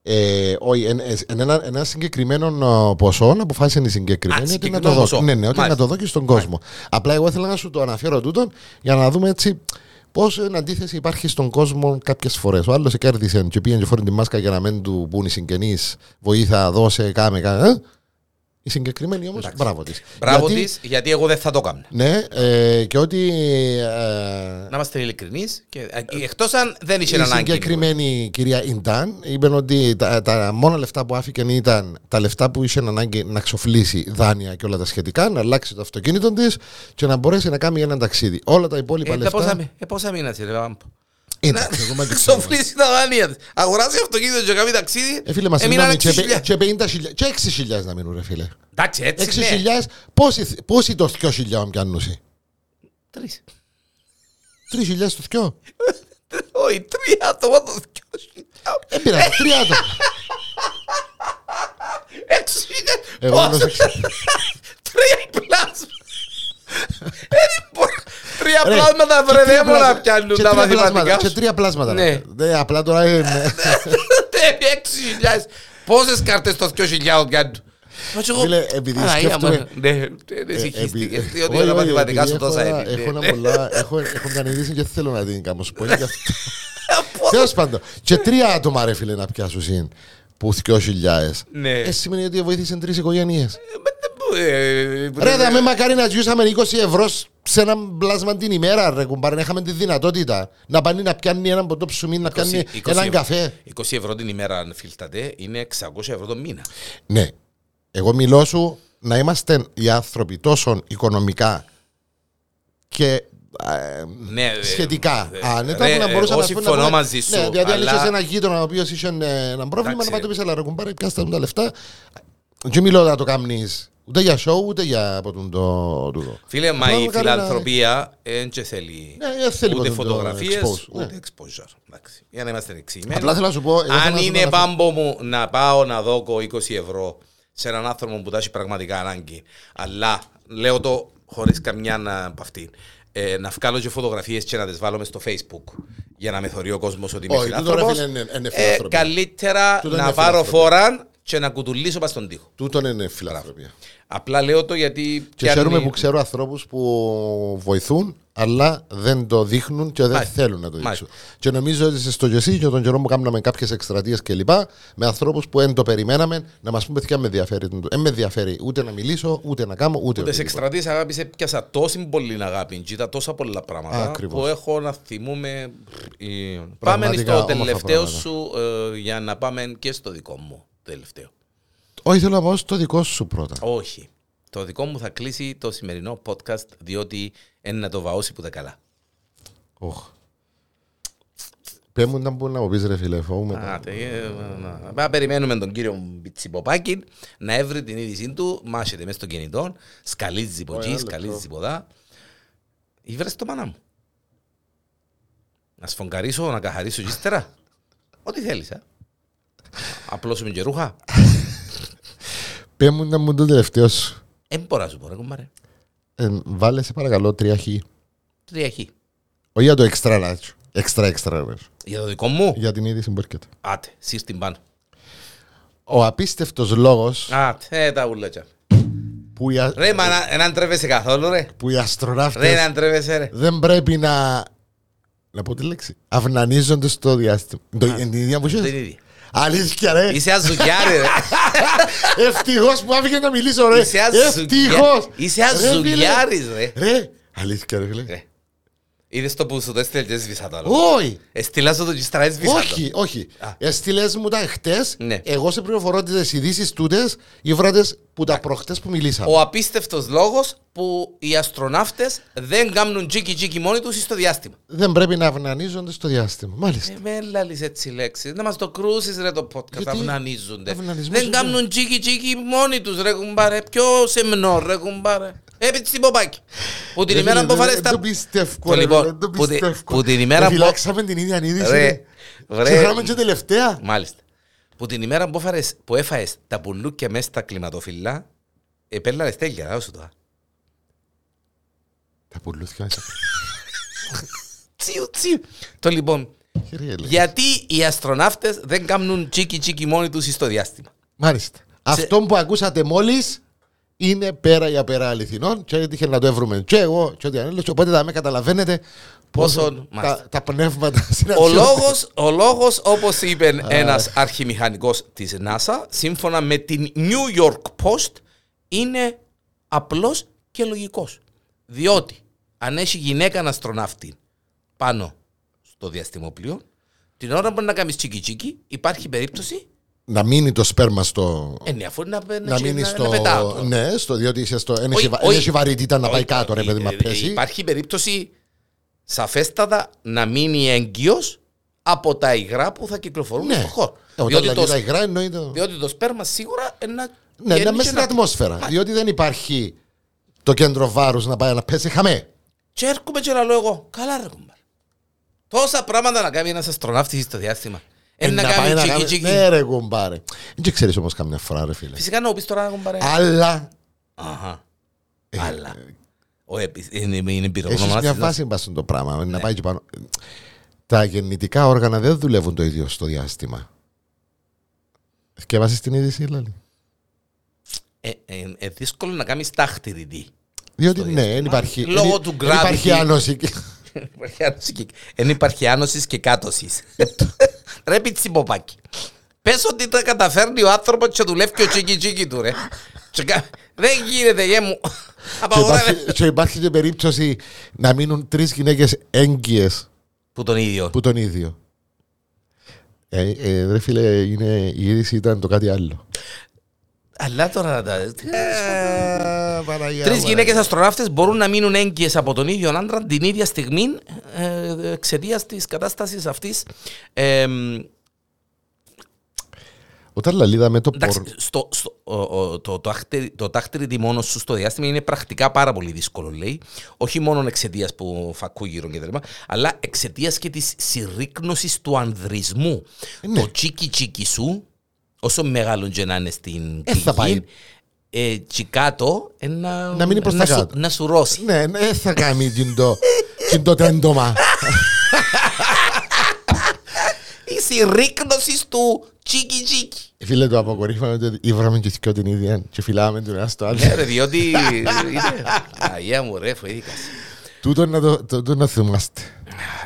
Ε, όχι, εν- ε, εν ένα, ένα συγκεκριμένο ε, ποσό αποφάσισε η συγκεκριμένη Α, ότι να συγκεκριμένο το δώσει. ποσό. Ναι, ναι, ότι να Μάλιστα. το δώσει στον κόσμο. Απλά εγώ ήθελα να σου το αναφέρω τούτον για να δούμε έτσι πώς αντίθεση υπάρχει στον κόσμο κάποιες φορές. Ο άλλος κέρδισε και πήγαινε και φόρει τη μάσκα για να μην του πούν οι συγγενείς, βοήθα, δώσε, κάμε, κάμε. Ε; Η συγκεκριμένη όμως, μπράβο της. Μπράβο της, γιατί εγώ δεν θα το έκανα. Ναι, ε, και ότι ε, Να είμαστε ειλικρινείς. και- ε, Εκτός αν δεν είχε η ανάγκη. συγκεκριμένη κυρία Ιντάν είπε ότι τα, τα μόνα λεφτά που άφηκε ήταν τα λεφτά που είχε ανάγκη να ξοφλήσει δάνεια και όλα τα σχετικά, να αλλάξει το αυτοκίνητο της και να μπορέσει να κάνει ένα ταξίδι. Όλα τα υπόλοιπα Ε, τα λεφτά. πόσα, μη- ε, πόσα μήνα ρε Πάμπο. Είναι, εγώ με το ξέρω. Ξοφλήσει τα δάνεια της. Αγοράζει αυτοκίνητο και κάνει ταξίδι. Ε, φίλε μας, έμειναν συγγνώμη, 6.000. και, πε- και 50.000 και 6.000 να μείνουν, ρε φίλε. Εντάξει, έτσι 6.000, ναι. πόσοι, πόσοι το 2.000 πιάνουν. Τρεις. 3.000 το 2. Όχι, τρία άτομα το δυο Δεν πειράζει, τρία άτομα. Έξι χιλιάδες. Εγώ Πόσο- γνώρισα- Τρία πλάσμα. Δεν μπορώ. Τρία Ρε, πλάσματα και βρε τρία δεν μπορώ να πλάσματα- πιάνουν και τα τρία πλάσματα, μαθηματικά Και σου. τρία πλάσματα. Ναι. ρε. Ναι, απλά τώρα είναι. Έξι χιλιάδες. Πόσες κάρτες το δυο χιλιάδες πιάνουν. Μα και εγώ- Φίλε, επειδή Άρα, σκέφτομαι- άμα- Ναι, ναι, Ε, ησυχίστηκες, επει- διότι όχι, τα όχι, μαθηματικά επειδή σου τόσα έχω- είναι. Έχω ένα Ναι. πολλά. Έχω έχω κάνει είδηση και θέλω να την κάνω. Σου πω γι' αυτό. Πόσο- Τέλος πάντων. Και τρία άτομα, ρε φίλε, να πιάσουν συν που 2.000. Ναι. Ε, σημαίνει ότι βοήθησε τρεις οικογένειες. Ε, Ρε, θα με μακάρι να ζούσαμε 20 ευρώ σε ένα πλάσμα την ημέρα, ρε κουμπάρε, να είχαμε τη δυνατότητα να πάνε να πιάνει έναν ποτό ψουμί, να πιάνει 20 έναν ευρώ. καφέ. 20 ευρώ την ημέρα αν φιλτατε είναι 600 ευρώ το μήνα. Ναι. Εγώ μιλώ σου να είμαστε οι άνθρωποι τόσο οικονομικά και ε, Ναι, ε, σχετικά ε, άνετα ρε, που να μπορούσαν εγώ να πούμε, συμφωνώ να πούμε, μαζί σου, Ναι, δηλαδή αν αλλά- είχες ένα γείτονα ο οποίος είχε ε, ένα πρόβλημα Εντάξει, να πάει ρε. το πεις αλλά ρε κουμπάρε πιάστα μου τα λεφτά και μιλώ να το κάνεις Ούτε για show, ούτε για από τον το τούτο. Φίλε, μα Απλά η να κάνει ένα- φιλανθρωπία δεν και θέλει Ναι, δεν θέλει ούτε ποτέ το φωτογραφίες, expose, ούτε ναι. exposure. Εντάξει, για να είμαστε εξηγημένοι. Απλά θέλω να σου πω. εγώ θέλω Αν να σου είναι πω- πάμπο μου να πάω να δώκω 20 ευρώ σε έναν άνθρωπο που τα έχει πραγματικά ανάγκη, αλλά λέω το χωρίς καμιά να- από αυτή. Ε, να βγάλω και φωτογραφίες και να τις βάλω μες στο facebook για να με θωρεί ο κόσμος ότι είμαι Όχι, τούτο, ρε φιλάνθρωπος φίλε, είναι- είναι ε, φιλανθρωπία. καλύτερα Τούτο να είναι πάρω φιλανθρωπία. φόραν και να κουτουλήσω πας στον τοίχο Τούτον είναι φιλανθρωπία. Απλά λέω το γιατί Και πιάνει- ξέρουμε που ξέρω ανθρώπους που βοηθούν, αλλά δεν το δείχνουν και δεν Μάλιστα. θέλουν να το Μάλιστα. δείξουν. Και νομίζω ότι στο Γεσί και τον καιρό που κάναμε κάποιες εκστρατείες κλπ. με ανθρώπους που δεν το περιμέναμε να μας πούμε: Παιδιά, με ενδιαφέρει. Δεν με ενδιαφέρει ούτε να μιλήσω, ούτε να κάνω, ούτε. Τις οτιδήποτε. εκστρατείες αγάπης έπιασα τόση πολύ αγάπη και είδα τόσα πολλά πράγματα Ακριβώς. που έχω να θυμούμε ε, Πάμε Πραγματικά στο όμορφα τελευταίο πράγματα. σου ε, για να πάμε και στο δικό μου τελευταίο Όχι, θέλω να πάω στο δικό σου πρώτα. Όχι Το δικό μου θα κλείσει το σημερινό podcast διότι είναι να το βαώσει που τα καλά Οχ. Πες μου να μπορεί να μου πεις ρε φίλε, φοβούμαι. Α, τε, ε, να- να περιμένουμε τον κύριο Πιτσιποπάκη να έβρει την είδησή του, μάχεται μέσα στο κινητό, σκαλίζει από Ωραία, εκεί, λεπτό. σκαλίζει από εδώ. Ήβρες το μάνα μου. Να σφογκαρίσω, να καθαρίσω και ύστερα. Ό,τι θέλεις, ε. Απλώσουμε και ρούχα. Πες μου να μου το τελευταίο σου. Δεν μπορώ να σου πω, ρε κουμπάρε. Ε, βάλε σε παρακαλώ τρία χ. Τρία χ. Όχι για το extra large. Extra extra large. Για το δικό μου; Για την είδηση που έρχεται. Άτε, σύρ την πάνω. Ο απίστευτος λόγος Άτε, ε, τα ούλατσα. που οι, α- Ρε, μα να- να τρέβεσαι καθόλου, ρε. που οι Ρε, αστροναύτες να τρέβεσαι, ρε. δεν πρέπει να... Να πω τη λέξη. Αυνανίζονται στο διάστημα. Το, είναι την ίδια που Δεν είχες. είναι ίδια. Αλήθεια ρε. Είσαι αζουκιάρη, ρε. Ευτυχώς που άφηγε να μιλήσω ρε. Είσαι αζουκιά- Ευτυχώς. Είσαι Ρε, φίλε. αζουκιάρης, ρε. Ρε. Αλήθεια ρε φίλε. Ρε. Είδες το που σου το έστειλε και έσβησα το άλλο. Όχι. Εστήλα σου το και στρα έσβησα το. Όχι, όχι. Α. Έστειλες μου τα χτε. Ναι. Εγώ σε πληροφορώ τις ειδήσεις τούτες ή βράτε που τα προχτές που μιλήσαμε. Ο απίστευτος λόγος που οι αστροναύτες δεν κάνουν τζίκι τζίκι μόνοι τους στο διάστημα. Δεν πρέπει να αυνανίζονται στο διάστημα. Μάλιστα. Ε, με λάλεις έτσι λέξεις. Να μας το κρούσεις ρε το podcast. Γιατί; Αυνανίζονται. Αυνανισμός Δεν είναι. κάνουν τζίκι τζίκι μόνοι τους ρε κουμπάρε. Πιο σεμνό ρε κουμπάρε. Έπειτα στην ποπάκι. Που την Ρε ημέρα φίλε, που δεν- φάρες τα... Δεν το πιστεύω. Το ρε, λοιπόν, Δεν το που τη- πιστεύω. που την ημέρα που- Φυλάξαμε την ίδια είδηση. Ρε, ρε. ρε. Ξεχάμε και τελευταία. Μάλιστα. Που την ημέρα που, έφαρες, που έφαες τα πουλούκια μέσα στα κλιματοφυλλά, επέλαρες τέλεια, να σου το. Τα πουλούθηκα μέσα. Τσιου, τσιου. Το λοιπόν, Χέρια, λέει. γιατί οι αστροναύτες δεν κάνουν τσίκι τσίκι μόνοι τους στο διάστημα; Μάλιστα. Αυτό που ακούσατε μόλις είναι πέρα για πέρα αληθινών και έτυχε να το έβρουμε και εγώ και ό,τι ανέλος οπότε θα με καταλαβαίνετε πόσο Πόσο- μάλιστα. τα, τα πνεύματα Ο συναντιόνται. λόγος, ο λόγος, όπως είπε ένας αρχιμηχανικός της NASA, σύμφωνα με την New York Post, είναι απλός και λογικός. Διότι, αν έχει γυναίκα αστροναύτη πάνω στο διαστημόπλιο, την ώρα που να κάνεις τσίκι τσίκι, υπάρχει περίπτωση, Να μείνει το σπέρμα στο... ε, ναι, αφού να, να, να μείνει να, στο. να πετάω το. ναι, στο διότι είσαι στο. Δεν Όχι, έχει βα- όχι. δεν έχει βαρύτητα να πάει Όχι, κάτω, ρε ε, παιδί, μα ε, πέσει. Υπάρχει περίπτωση σαφέστατα να μείνει έγκυος από τα υγρά που θα κυκλοφορούν Ναι. στον χώρο. Ε, Όταν Διότι δηλαδή το, τα υγρά εννοεί το. διότι το σπέρμα σίγουρα είναι να Ναι, βγαίνει να μέσα και στην να- ατμόσφαιρα. Διότι δεν υπάρχει το κέντρο βάρους να πάει να πέσει χαμέ. Και έρχομαι και να λέω εγώ, καλά ρε κουμπάρ. Τόσα πράγματα να κάνει ένας αστροναύτης στο διάστημα. Ε, Είναι να πάει κάνει τσίκι κάνει- τσίκι. Ναι, ρε κουμπάρε. Δεν ξέρεις όμως καμιά φορά, ρε φίλε. Φυσικά να πεις τώρα κουμπάρε. Αλλά Αχα. Ε, Αλλά. Ο επι- Είναι είναι έχεις εμπειρογνώμονας μια της φάση μπα στο πράγμα. Να Ναι. πάει και πάνω. Τα γεννητικά όργανα δεν δουλεύουν το ίδιο στο διάστημα. Σκέφασε την είδηση, δηλαδή. Ε, ε, ε, δύσκολο να κάνεις τάχτηρη Διότι Στο ναι, διάστημα, δεν υπάρχει. λόγω δεν- του δεν υπάρχει gravity. άνωση. Δεν υπάρχει άνοσης και κάτωσης. Ρε πιτσιμποπάκι. Πες ότι τα καταφέρνει ο άνθρωπος και δουλεύει και ο τσίκι τσίκι του ρε. Και κα- Δεν γίνεται γε μου. Και Απαγορεύεται. υπάρχει, και υπάρχει και περίπτωση να μείνουν τρεις γυναίκες έγκυες Που τον ίδιο. που τον ίδιο. Ε, ε, ρε φίλε, είναι, η είδηση ήταν το κάτι άλλο. Αλλά τώρα να τα... Τρεις Τρει γυναίκες αστροναύτες μπορούν να μείνουν έγκυες από τον ίδιο άντρα την ίδια στιγμή ε, εξαιτίας της κατάστασης αυτής. Ε, Όταν λαλίδα με το Εντάξει, πορ... στο, στο, ο, ο, το, το, άχτερι- το τάχτερη μόνος σου στο διάστημα είναι πρακτικά πάρα πολύ δύσκολο, λέει. Όχι μόνο εξαιτίας που φακού γύρω και τα λοιπά, αλλά εξαιτίας και της συρρήκνωσης του ανδρισμού. ναι. Το τσίκι τσίκι σου, όσο μεγάλο και να είναι στην Ε, θα πάει. ε, τσικάτο, ε, να, Να μείνει προς να τα σου- κάτω. να σου ρώσει. Ναι, ναι, θα κάνει την το, την το τέντομα. Η συρρήκνωση του τσίκι τσίκι. Φίλε, το αποκορύφαμε ότι ήβραμε και θυκό την ίδια και φυλάμε τον ένα στο άλλο. Ναι, ρε, διότι. είναι- Αγία μου, ρε, φοήθηκας. Τούτο να το, το, το να θυμάστε.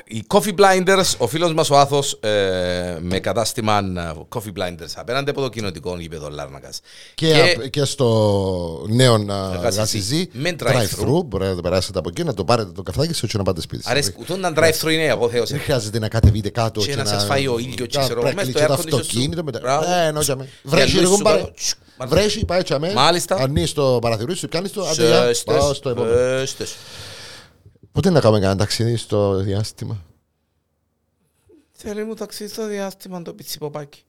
Οι Coffee Blinders, ο φίλος μας ο Άθος ε, με κατάστημα ε, Coffee Blinders απέναντι από το κοινοτικό γήπεδο Λάρνακας. Και, και, στο νέο να Γασιζή. γασιζή, Με drive-through, drive-through. μπορείτε να το περάσετε από εκεί, να το πάρετε το καφεδάκι σας και να πάτε σπίτι σας. Αρέσει, ούτω να drive-through είναι η απόθεωση. Δεν χρειάζεται να κατεβείτε κάτω Και να σας φάει ο ήλιος και ξέρω εγώ, να μες στο κλείσετε το air condition σου. αυτοκίνητο μετά. Μπράβο. Ε, εννοούσαμε. Για Βρέχει λούσεις λίγο σου μπαρέ. κάτω. Τσουκ, Βρέχει, πάει τσαμέ. Μάλιστα. Ανοίγεις το παραθυρί σου, κάνεις το. άντε, γεια, Σέστες, πάω στο επόμενο. Σέστες. Πότε να κάνουμε κανένα ταξίδι στο διάστημα; Θέλει μου ταξίδι στο διάστημα το πιτσιποπάκι.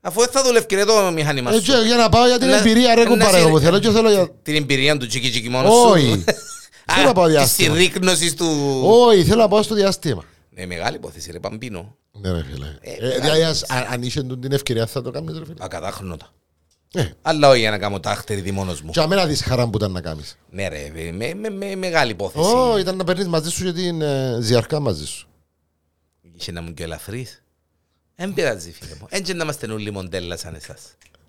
Αφού δεν θα δουλεύει ρε το μηχάνημα Ε, σου. και για να πάω για την Να- εμπειρία ρε να κουμπάρε σε- εγώ θέλω και θέλω για... Την εμπειρία του τσίκι τσίκι μόνος σου. Όχι. Θέλω να πάω Α, Τη διάστημα; συρρήκνωσης του... Όχι, θέλω να πάω στο διάστημα. Ναι, μεγάλη υπόθεση ρε Παμπίνο. Ναι ρε φίλε. Ε, Ε, Δηλαδή ας- αν αν είχε την ευκαιρία θα το κάνεις ρε φίλε. Ακατάχροντα. Ε, Αλλά όχι για να κάνω τάχτερη δι μόνος μου. Και αμένα δεις χαρά που ήταν να κάνεις. Ναι ρε, με, με, με μεγάλη υπόθεση. Ω, ήταν να παίρνεις μαζί σου και την ε, ζιαρκά μαζί σου. Είχε να μου και ελαφρύς. Δεν πειράζει φίλε μου. Έτσι να είμαστε όλοι μοντέλα σαν εσάς.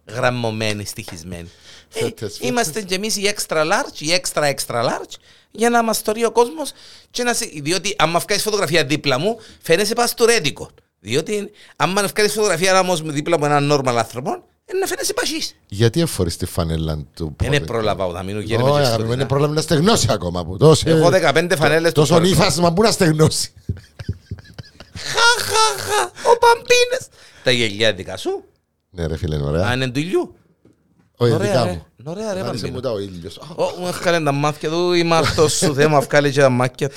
Γραμμωμένοι, στοιχισμένοι. Ε, Φέτες, φέτες. είμαστε και εμείς οι extra large, οι extra extra large, για να μας τορεί ο κόσμος και να σε... Διότι αν μου βγάλεις φωτογραφία δίπλα μου, φαίνεσαι παστουρέτικο. Διότι αν μου βγάλεις φωτογραφία όμως δίπλα από έναν normal άνθρωπο, ε, να φαίνεσαι πασίς. Γιατί εφορείς τη φανέλα του Δεν πόδι; πρόλαβα να μείνω και Όχι, αγαπημένη, είναι πρόβλημα να στεγνώσει ακόμα που τόσο. Έχω 15 φανέλες του Τόσο χώρου. νύφασμα που να στεγνώσει; Χα, χα, χα, ο Παμπίνες. Τα γελιά δικά σου, Ναι ρε φίλε, είναι ωραία. αν είναι του ηλιού. Όχι, Ωραία, δικά ρε. μου. Ωραία, ρε, Άρεσε Παμπίνο. μου τα ο ήλιος. Α, Ω, μου έφκαλε τα μάτια του, είμαι αυτός σου, δεν μου έφκαλε και τα μάτια του.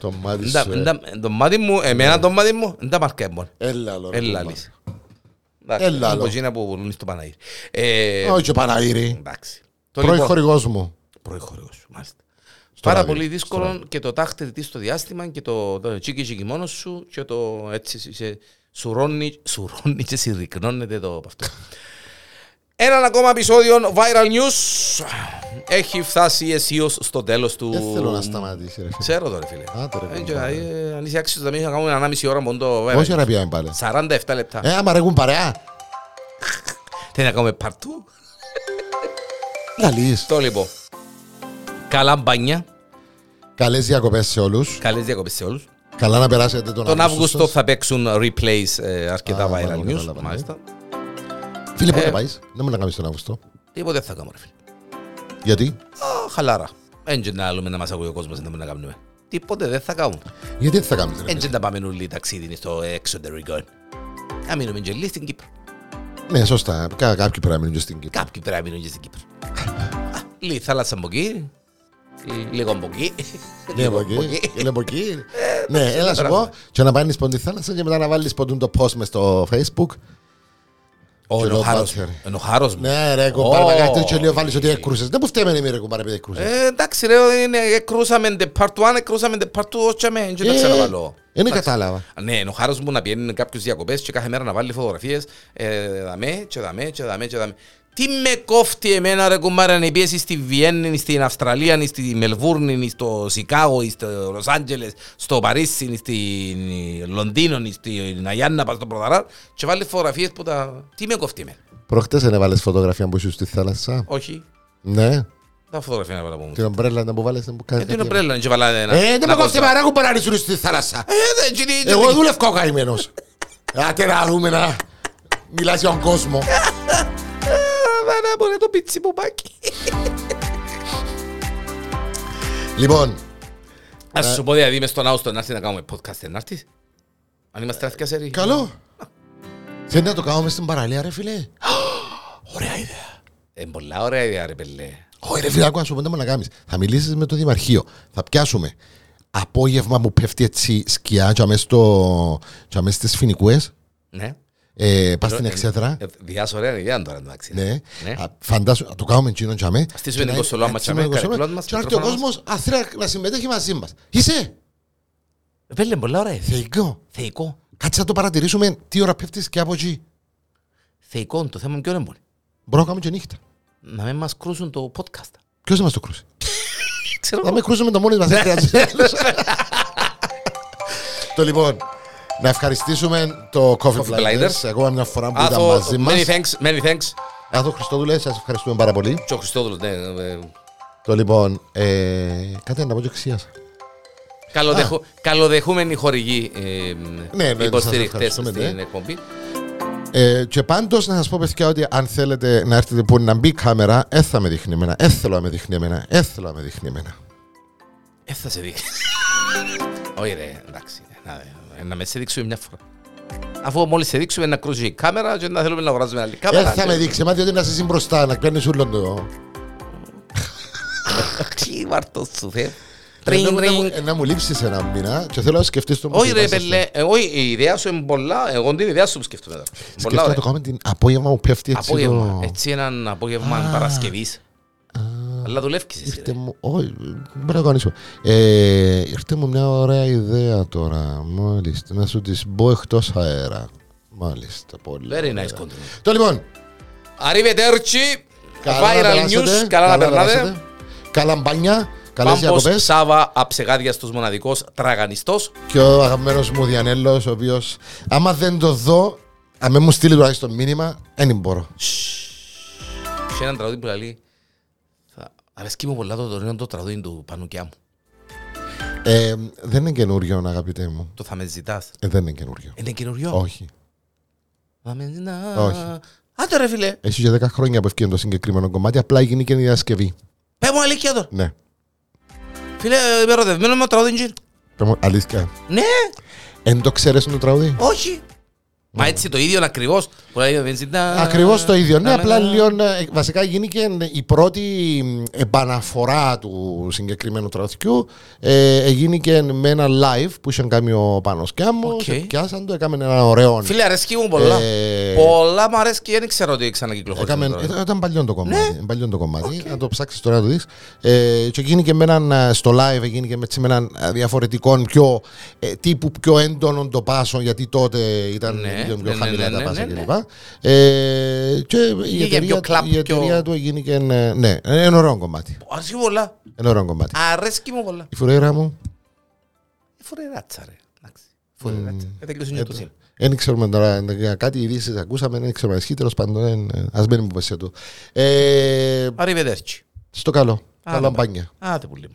Το μάτι Εντά- σου, ε. εντά- Το μάτι μου, εμένα το μάτι μου, δεν τα μάρκα έμπον. Έλα, λο, ρε, Έλα, κομμά. λύση. Έλα, Από λο. εκείνα που πουλούν στο Παναγύρι. Ε, Όχι και Παναγύρι. Εντάξει. Το Πρώην λοιπόν- χορηγός μου. πρώην χορηγός σου, μάλιστα. Στο Πάρα ράδιο, πολύ στο δύσκολο ράδιο. και το τάχτερ της στο διάστημα και το, το τσίκι τσίκι μόνος σου και το έτσι σε, σουρώνει, σουρώνει και συρρυκνώνεται το από αυτό. Έναν ακόμα επεισόδιο Viral News έχει φτάσει αισίως στο τέλος του... Δεν θέλω να σταματήσει ρε φίλε. Ξέρω το ρε φίλε. Άντε, ρε, Ε, και, κουμπάρε. ε, Αν είσαι άξιος να μην θα κάνουμε ανάμιση ώρα μόνο το Viral Όχι ρε πιάμε πάλι; 47 λεπτά. Ε, άμα ρεγούν παρέα. Τι να κάνουμε παρτού; Λαλείς. Το λοιπόν. Καλά μπάνια. Καλές διακοπές σε όλους. Καλές διακοπές σε όλους. Καλά να περάσετε τον Τον Αύγουστο σας. θα παίξουν replays ε, αρκετά Α, viral μάλλον news. κατάλαβα, ναι. Μάλιστα. Φίλε, πότε Ε. πάεις; Δεν μου να κάνεις τον Αύγουστο. Τίποτε δεν θα κάνουμε ρε φίλε. Γιατί; Α, χαλάρα. Έτσι να άλλουμε να μας ακούει ο κόσμος να μην να κάνουμε. Τίποτε δεν θα κάνουμε. Γιατί δεν θα κάνεις ρε. Έτσι να πάμε όλοι ταξίδι στο εξωτερικό. Να μείνουμε και λίγο στην Κύπρο. Ναι, σωστά. Κα- Κάποιοι πρέπει να μείνουν και στην Κύπρο. Κάποιοι πρέπει να μείνουν και στην Κύπρο. Α, Λίγη θάλασσα από εκεί. Λίγο από εκεί. Ναι, από εκεί. Είναι από εκεί. Ναι, έλα σου πω. Και να πάνεις πόντι θάλασσα και μετά να βάλεις ποντούν το post μες στο facebook. Ω, Και είναι ο το χάρος μπάτσερ. μου. Είναι ο χάρος μου. Ναι ρε κουμπάρε, Ω. με κάτι τέτοιο λίγο βάλεις ότι έκρουσες. Δεν μου φταίμε εμείς ρε κουμπάρε επειδή έκρουσες. Ε, εντάξει ρε, είναι, εκρούσαμε the part 1, εκρούσαμε the part 2, όχι με, δεν τα Ε, ξαναβαλώ. Δεν κατάλαβα. Ναι, είναι ο χάρος μου να πιένει κάποιους διακοπές και κάθε μέρα να βάλει φωτογραφίες ε, δαμέ και δαμέ και δαμέ και δαμέ. Τι με κόφτει εμένα ρε κουμπάρα να πιέσεις στη Βιέννη, στην Αυστραλία, στη Μελβούρνη, στο Σικάγο, στο Λος Άντζελες, στο Παρίσι, στη Λονδίνο, στην Αγιάννα, πας στο Πρωταρά και βάλεις φωτογραφίες που τα... Τι με κόφτει εμένα. Προχτές δεν έβαλες φωτογραφία που ήσουν στη θάλασσα; Όχι, Ναι. τα φωτογραφία να βάλω από μου. Την ομπρέλα ήταν που βάλες. δεν που κάνεις Ε, την κάτι. ομπρέλα, και βάλα ένα... Ε, δεν με ένα κόφτε κόστο. παρά κουμπάρε να ήσουν στη θάλασσα. Ε, δεν, και τι- Εγώ δούλευκα ο καημένος. Άτε να δούμε να μιλάς για τον κόσμο. Βάνα μπορεί το πίτσι που πάκι. Λοιπόν, Ας σου πω δηλαδή μες στον Άουστο να έρθει να κάνουμε podcast, να έρθεις; Αν είμαστε άθηκα σε καλό. Θέλει να το κάνουμε στην παραλία ρε φίλε. Ωραία ιδέα. Ε, πολλά ωραία ιδέα ρε πελέ. Όχι ρε φίλε, άκουα σου πω, δεν μπορεί να κάνεις. Θα μιλήσεις με το Δημαρχείο. Θα πιάσουμε απόγευμα που πέφτει έτσι σκιά και αμέσως στο- και αμέσως στις φοινικούες. Ναι. Ε, πας στην εξέδρα. Ε, Διάς ωραία ιδέα τώρα εντάξει. Ναι. Ναι. Α, Φαντάσου, να το κάνουμε εκείνον τζαμέ. στήσουμε Και να- την κοσολό να μας στήσουμε τζαμέ, την κοσολό καρεκλών μας, Και να έρθει ο μικρόφωνα κόσμος αθρέα να συμμετέχει μαζί μας. Είσαι, Πέλε πολλά ωραία. θεϊκό. Θεϊκό. Κάτσε να το παρατηρήσουμε τι ώρα πέφτεις και από εκεί. Θεϊκό. Το θέμα είναι ποιο είναι μπορεί. Μπορώ να κάνουμε και νύχτα. Να μην μας κρούσουν το podcast. Ποιος θα μας το κρούσει; Ξέρω Θα εγώ. με κρούσουμε το μόνοι μας. δεν χρειάζεται άλλος. Το λοιπόν, να ευχαριστήσουμε το Coffee Coffee Blinders. Blinders. Εγώ μια φορά που ήταν Άθο, μαζί μας. many thanks, many thanks. Άθο Χριστόδουλε, σας ευχαριστούμε πάρα πολύ. Και ο Χριστόδουλος, ναι. ε, Το λοιπόν, ε, κάτι να πω και ξίασα. καλοδεχο- Καλοδεχούμενοι χορηγοί ε, ναι, σας υποστηριχτές ευχαριστούμε, στην ναι. εκπομπή. Ε, και πάντως να σας πω, παιδιά, ότι αν θέλετε να έρθετε που να μπει η κάμερα, δεν θα με δείχνει εμένα. Δεν θέλω να με δείχνει εμένα. Δεν θέλω να με δείχνει εμένα. Ε, θα σε δείξει. Όχι ρε, εντάξει. Να, ε, να με σε δείξουμε μια φορά. Αφού μόλις σε δείξουμε να κρούσει η κάμερα και να θέλουμε να αγοράζουμε άλλη Δεν κάμερα. θα με δείξει, μα διότι να είσαι μπροστά, να κάνει όλο το. Τι βάρτος σου θε. Ε, Τριν, να μου- τριν. ε, Να μου λείψεις ένα μήνα και θέλω να σκεφτείς το Όχι ρε πελέ, ε, όχι η ιδέα σου είναι πολλά, εγώ την ιδέα σου που σκέφτομαι τώρα. Πολλά Σκεφτεί να ωραία. το κάνουμε την απόγευμα που πέφτει έτσι. Απόγευμα, το- έτσι έναν απόγευμα Α. Παρασκευής. Αλλά δουλεύεις εσύ Ήρθε ρε. μου, όχι, μπορώ να κανονίσω. Ε, ήρθε μου μια ωραία ιδέα τώρα. Μάλιστα, να σου τη μπω εκτός αέρα. Μάλιστα, πολύ. Very ωραία. nice content. Το λοιπόν, Arrivederci. καλά να Viral περάσετε, news, καλά να περνάτε. περάσετε. Καλά μπάνια, καλές Πάμπος διακοπές. Σάβα, αψεγάδιαστος μοναδικός, τραγανιστός. Και ο αγαπημένος μου Διανέλος, ο οποίος, άμα δεν το δω, αν δεν μου στείλει τουλάχιστον μήνυμα, δεν μπορώ. Σε έναν τραγούδι που λέει θα... Αρέσκει μου πολλά το τωρινό το τραγούδι του Πανουκιά μου. Ε, δεν είναι καινούριο, αγαπητέ μου. Το θα με ζητάς. Ε, δεν είναι καινούριο. Είναι καινούριο; Όχι. Θα με ζητάς. Όχι. Άντε ρε φίλε. Έχει για 10 χρόνια που ευκαιρία το συγκεκριμένο κομμάτι, απλά γίνει και η διασκευή. Πες μου αλήθεια τώρα. Ναι. Φίλε, είμαι ερωτευμένος με το τραγούδι Τζιν. Πες μου, Αλήθεια. Ναι, Εν το ξέρεις το τραγούδι. όχι. Μα έτσι το ίδιο ακριβώς. Που λέει δεν ζητάς. Ακριβώς το ίδιο. Ναι, Να, απλά να, να. λίγο. ε, Βασικά γίνηκε η πρώτη επαναφορά του συγκεκριμένου τραγουδιού. Ε, έγινε με ένα live που είχε κάνει ο Πάνος Κιάμος. Ok. Okay. Πιάσαν το, έκαμε ένα ωραίο. Φίλε, αρέσκει μου πολλά. Ε, Πολλά μου αρέσκει, δεν ξέρω ότι ξανακυκλοφορεί. Έκαμε, τώρα. ήταν, ήταν παλιό το κομμάτι. Παλιό το κομμάτι. Να το ψάξεις τώρα να το δεις. Ε, και γίνει και με έναν, ε, στο live έγινε και με, έτσι, με έναν ε, διαφορετικό, πιο, ε, τύπου πιο έντονο το πάσο, γιατί τότε ήταν Ναι, λίγο πιο ναι, ναι, χαμηλά ναι, τα ναι, πάσα ναι, κλπ. Ε, και η Βγήκε εταιρεία, πιο κλαπ, η εταιρεία πιο- του έγινε και. ε, Ναι, ένα ωραίο κομμάτι. Αρέσκει μου πολλά. Ένα ωραίο κομμάτι. Αρέσκει μου πολλά. Η φουρέρα μου, Ε, Φορεράτσα ρε. Εντάξει. Φορεράτσα. Ε, τελείωσε ε, το σύν. δεν ξέρουμε τώρα, για κάτι ειδήσεις ακούσαμε, δεν ξέρουμε ισχύει, τέλος πάντων, ας μένουμε που του. Ε, Arrivederci. στο καλό. Άντε, Καλά μπα. μπάνια. Άντε πουλί μου.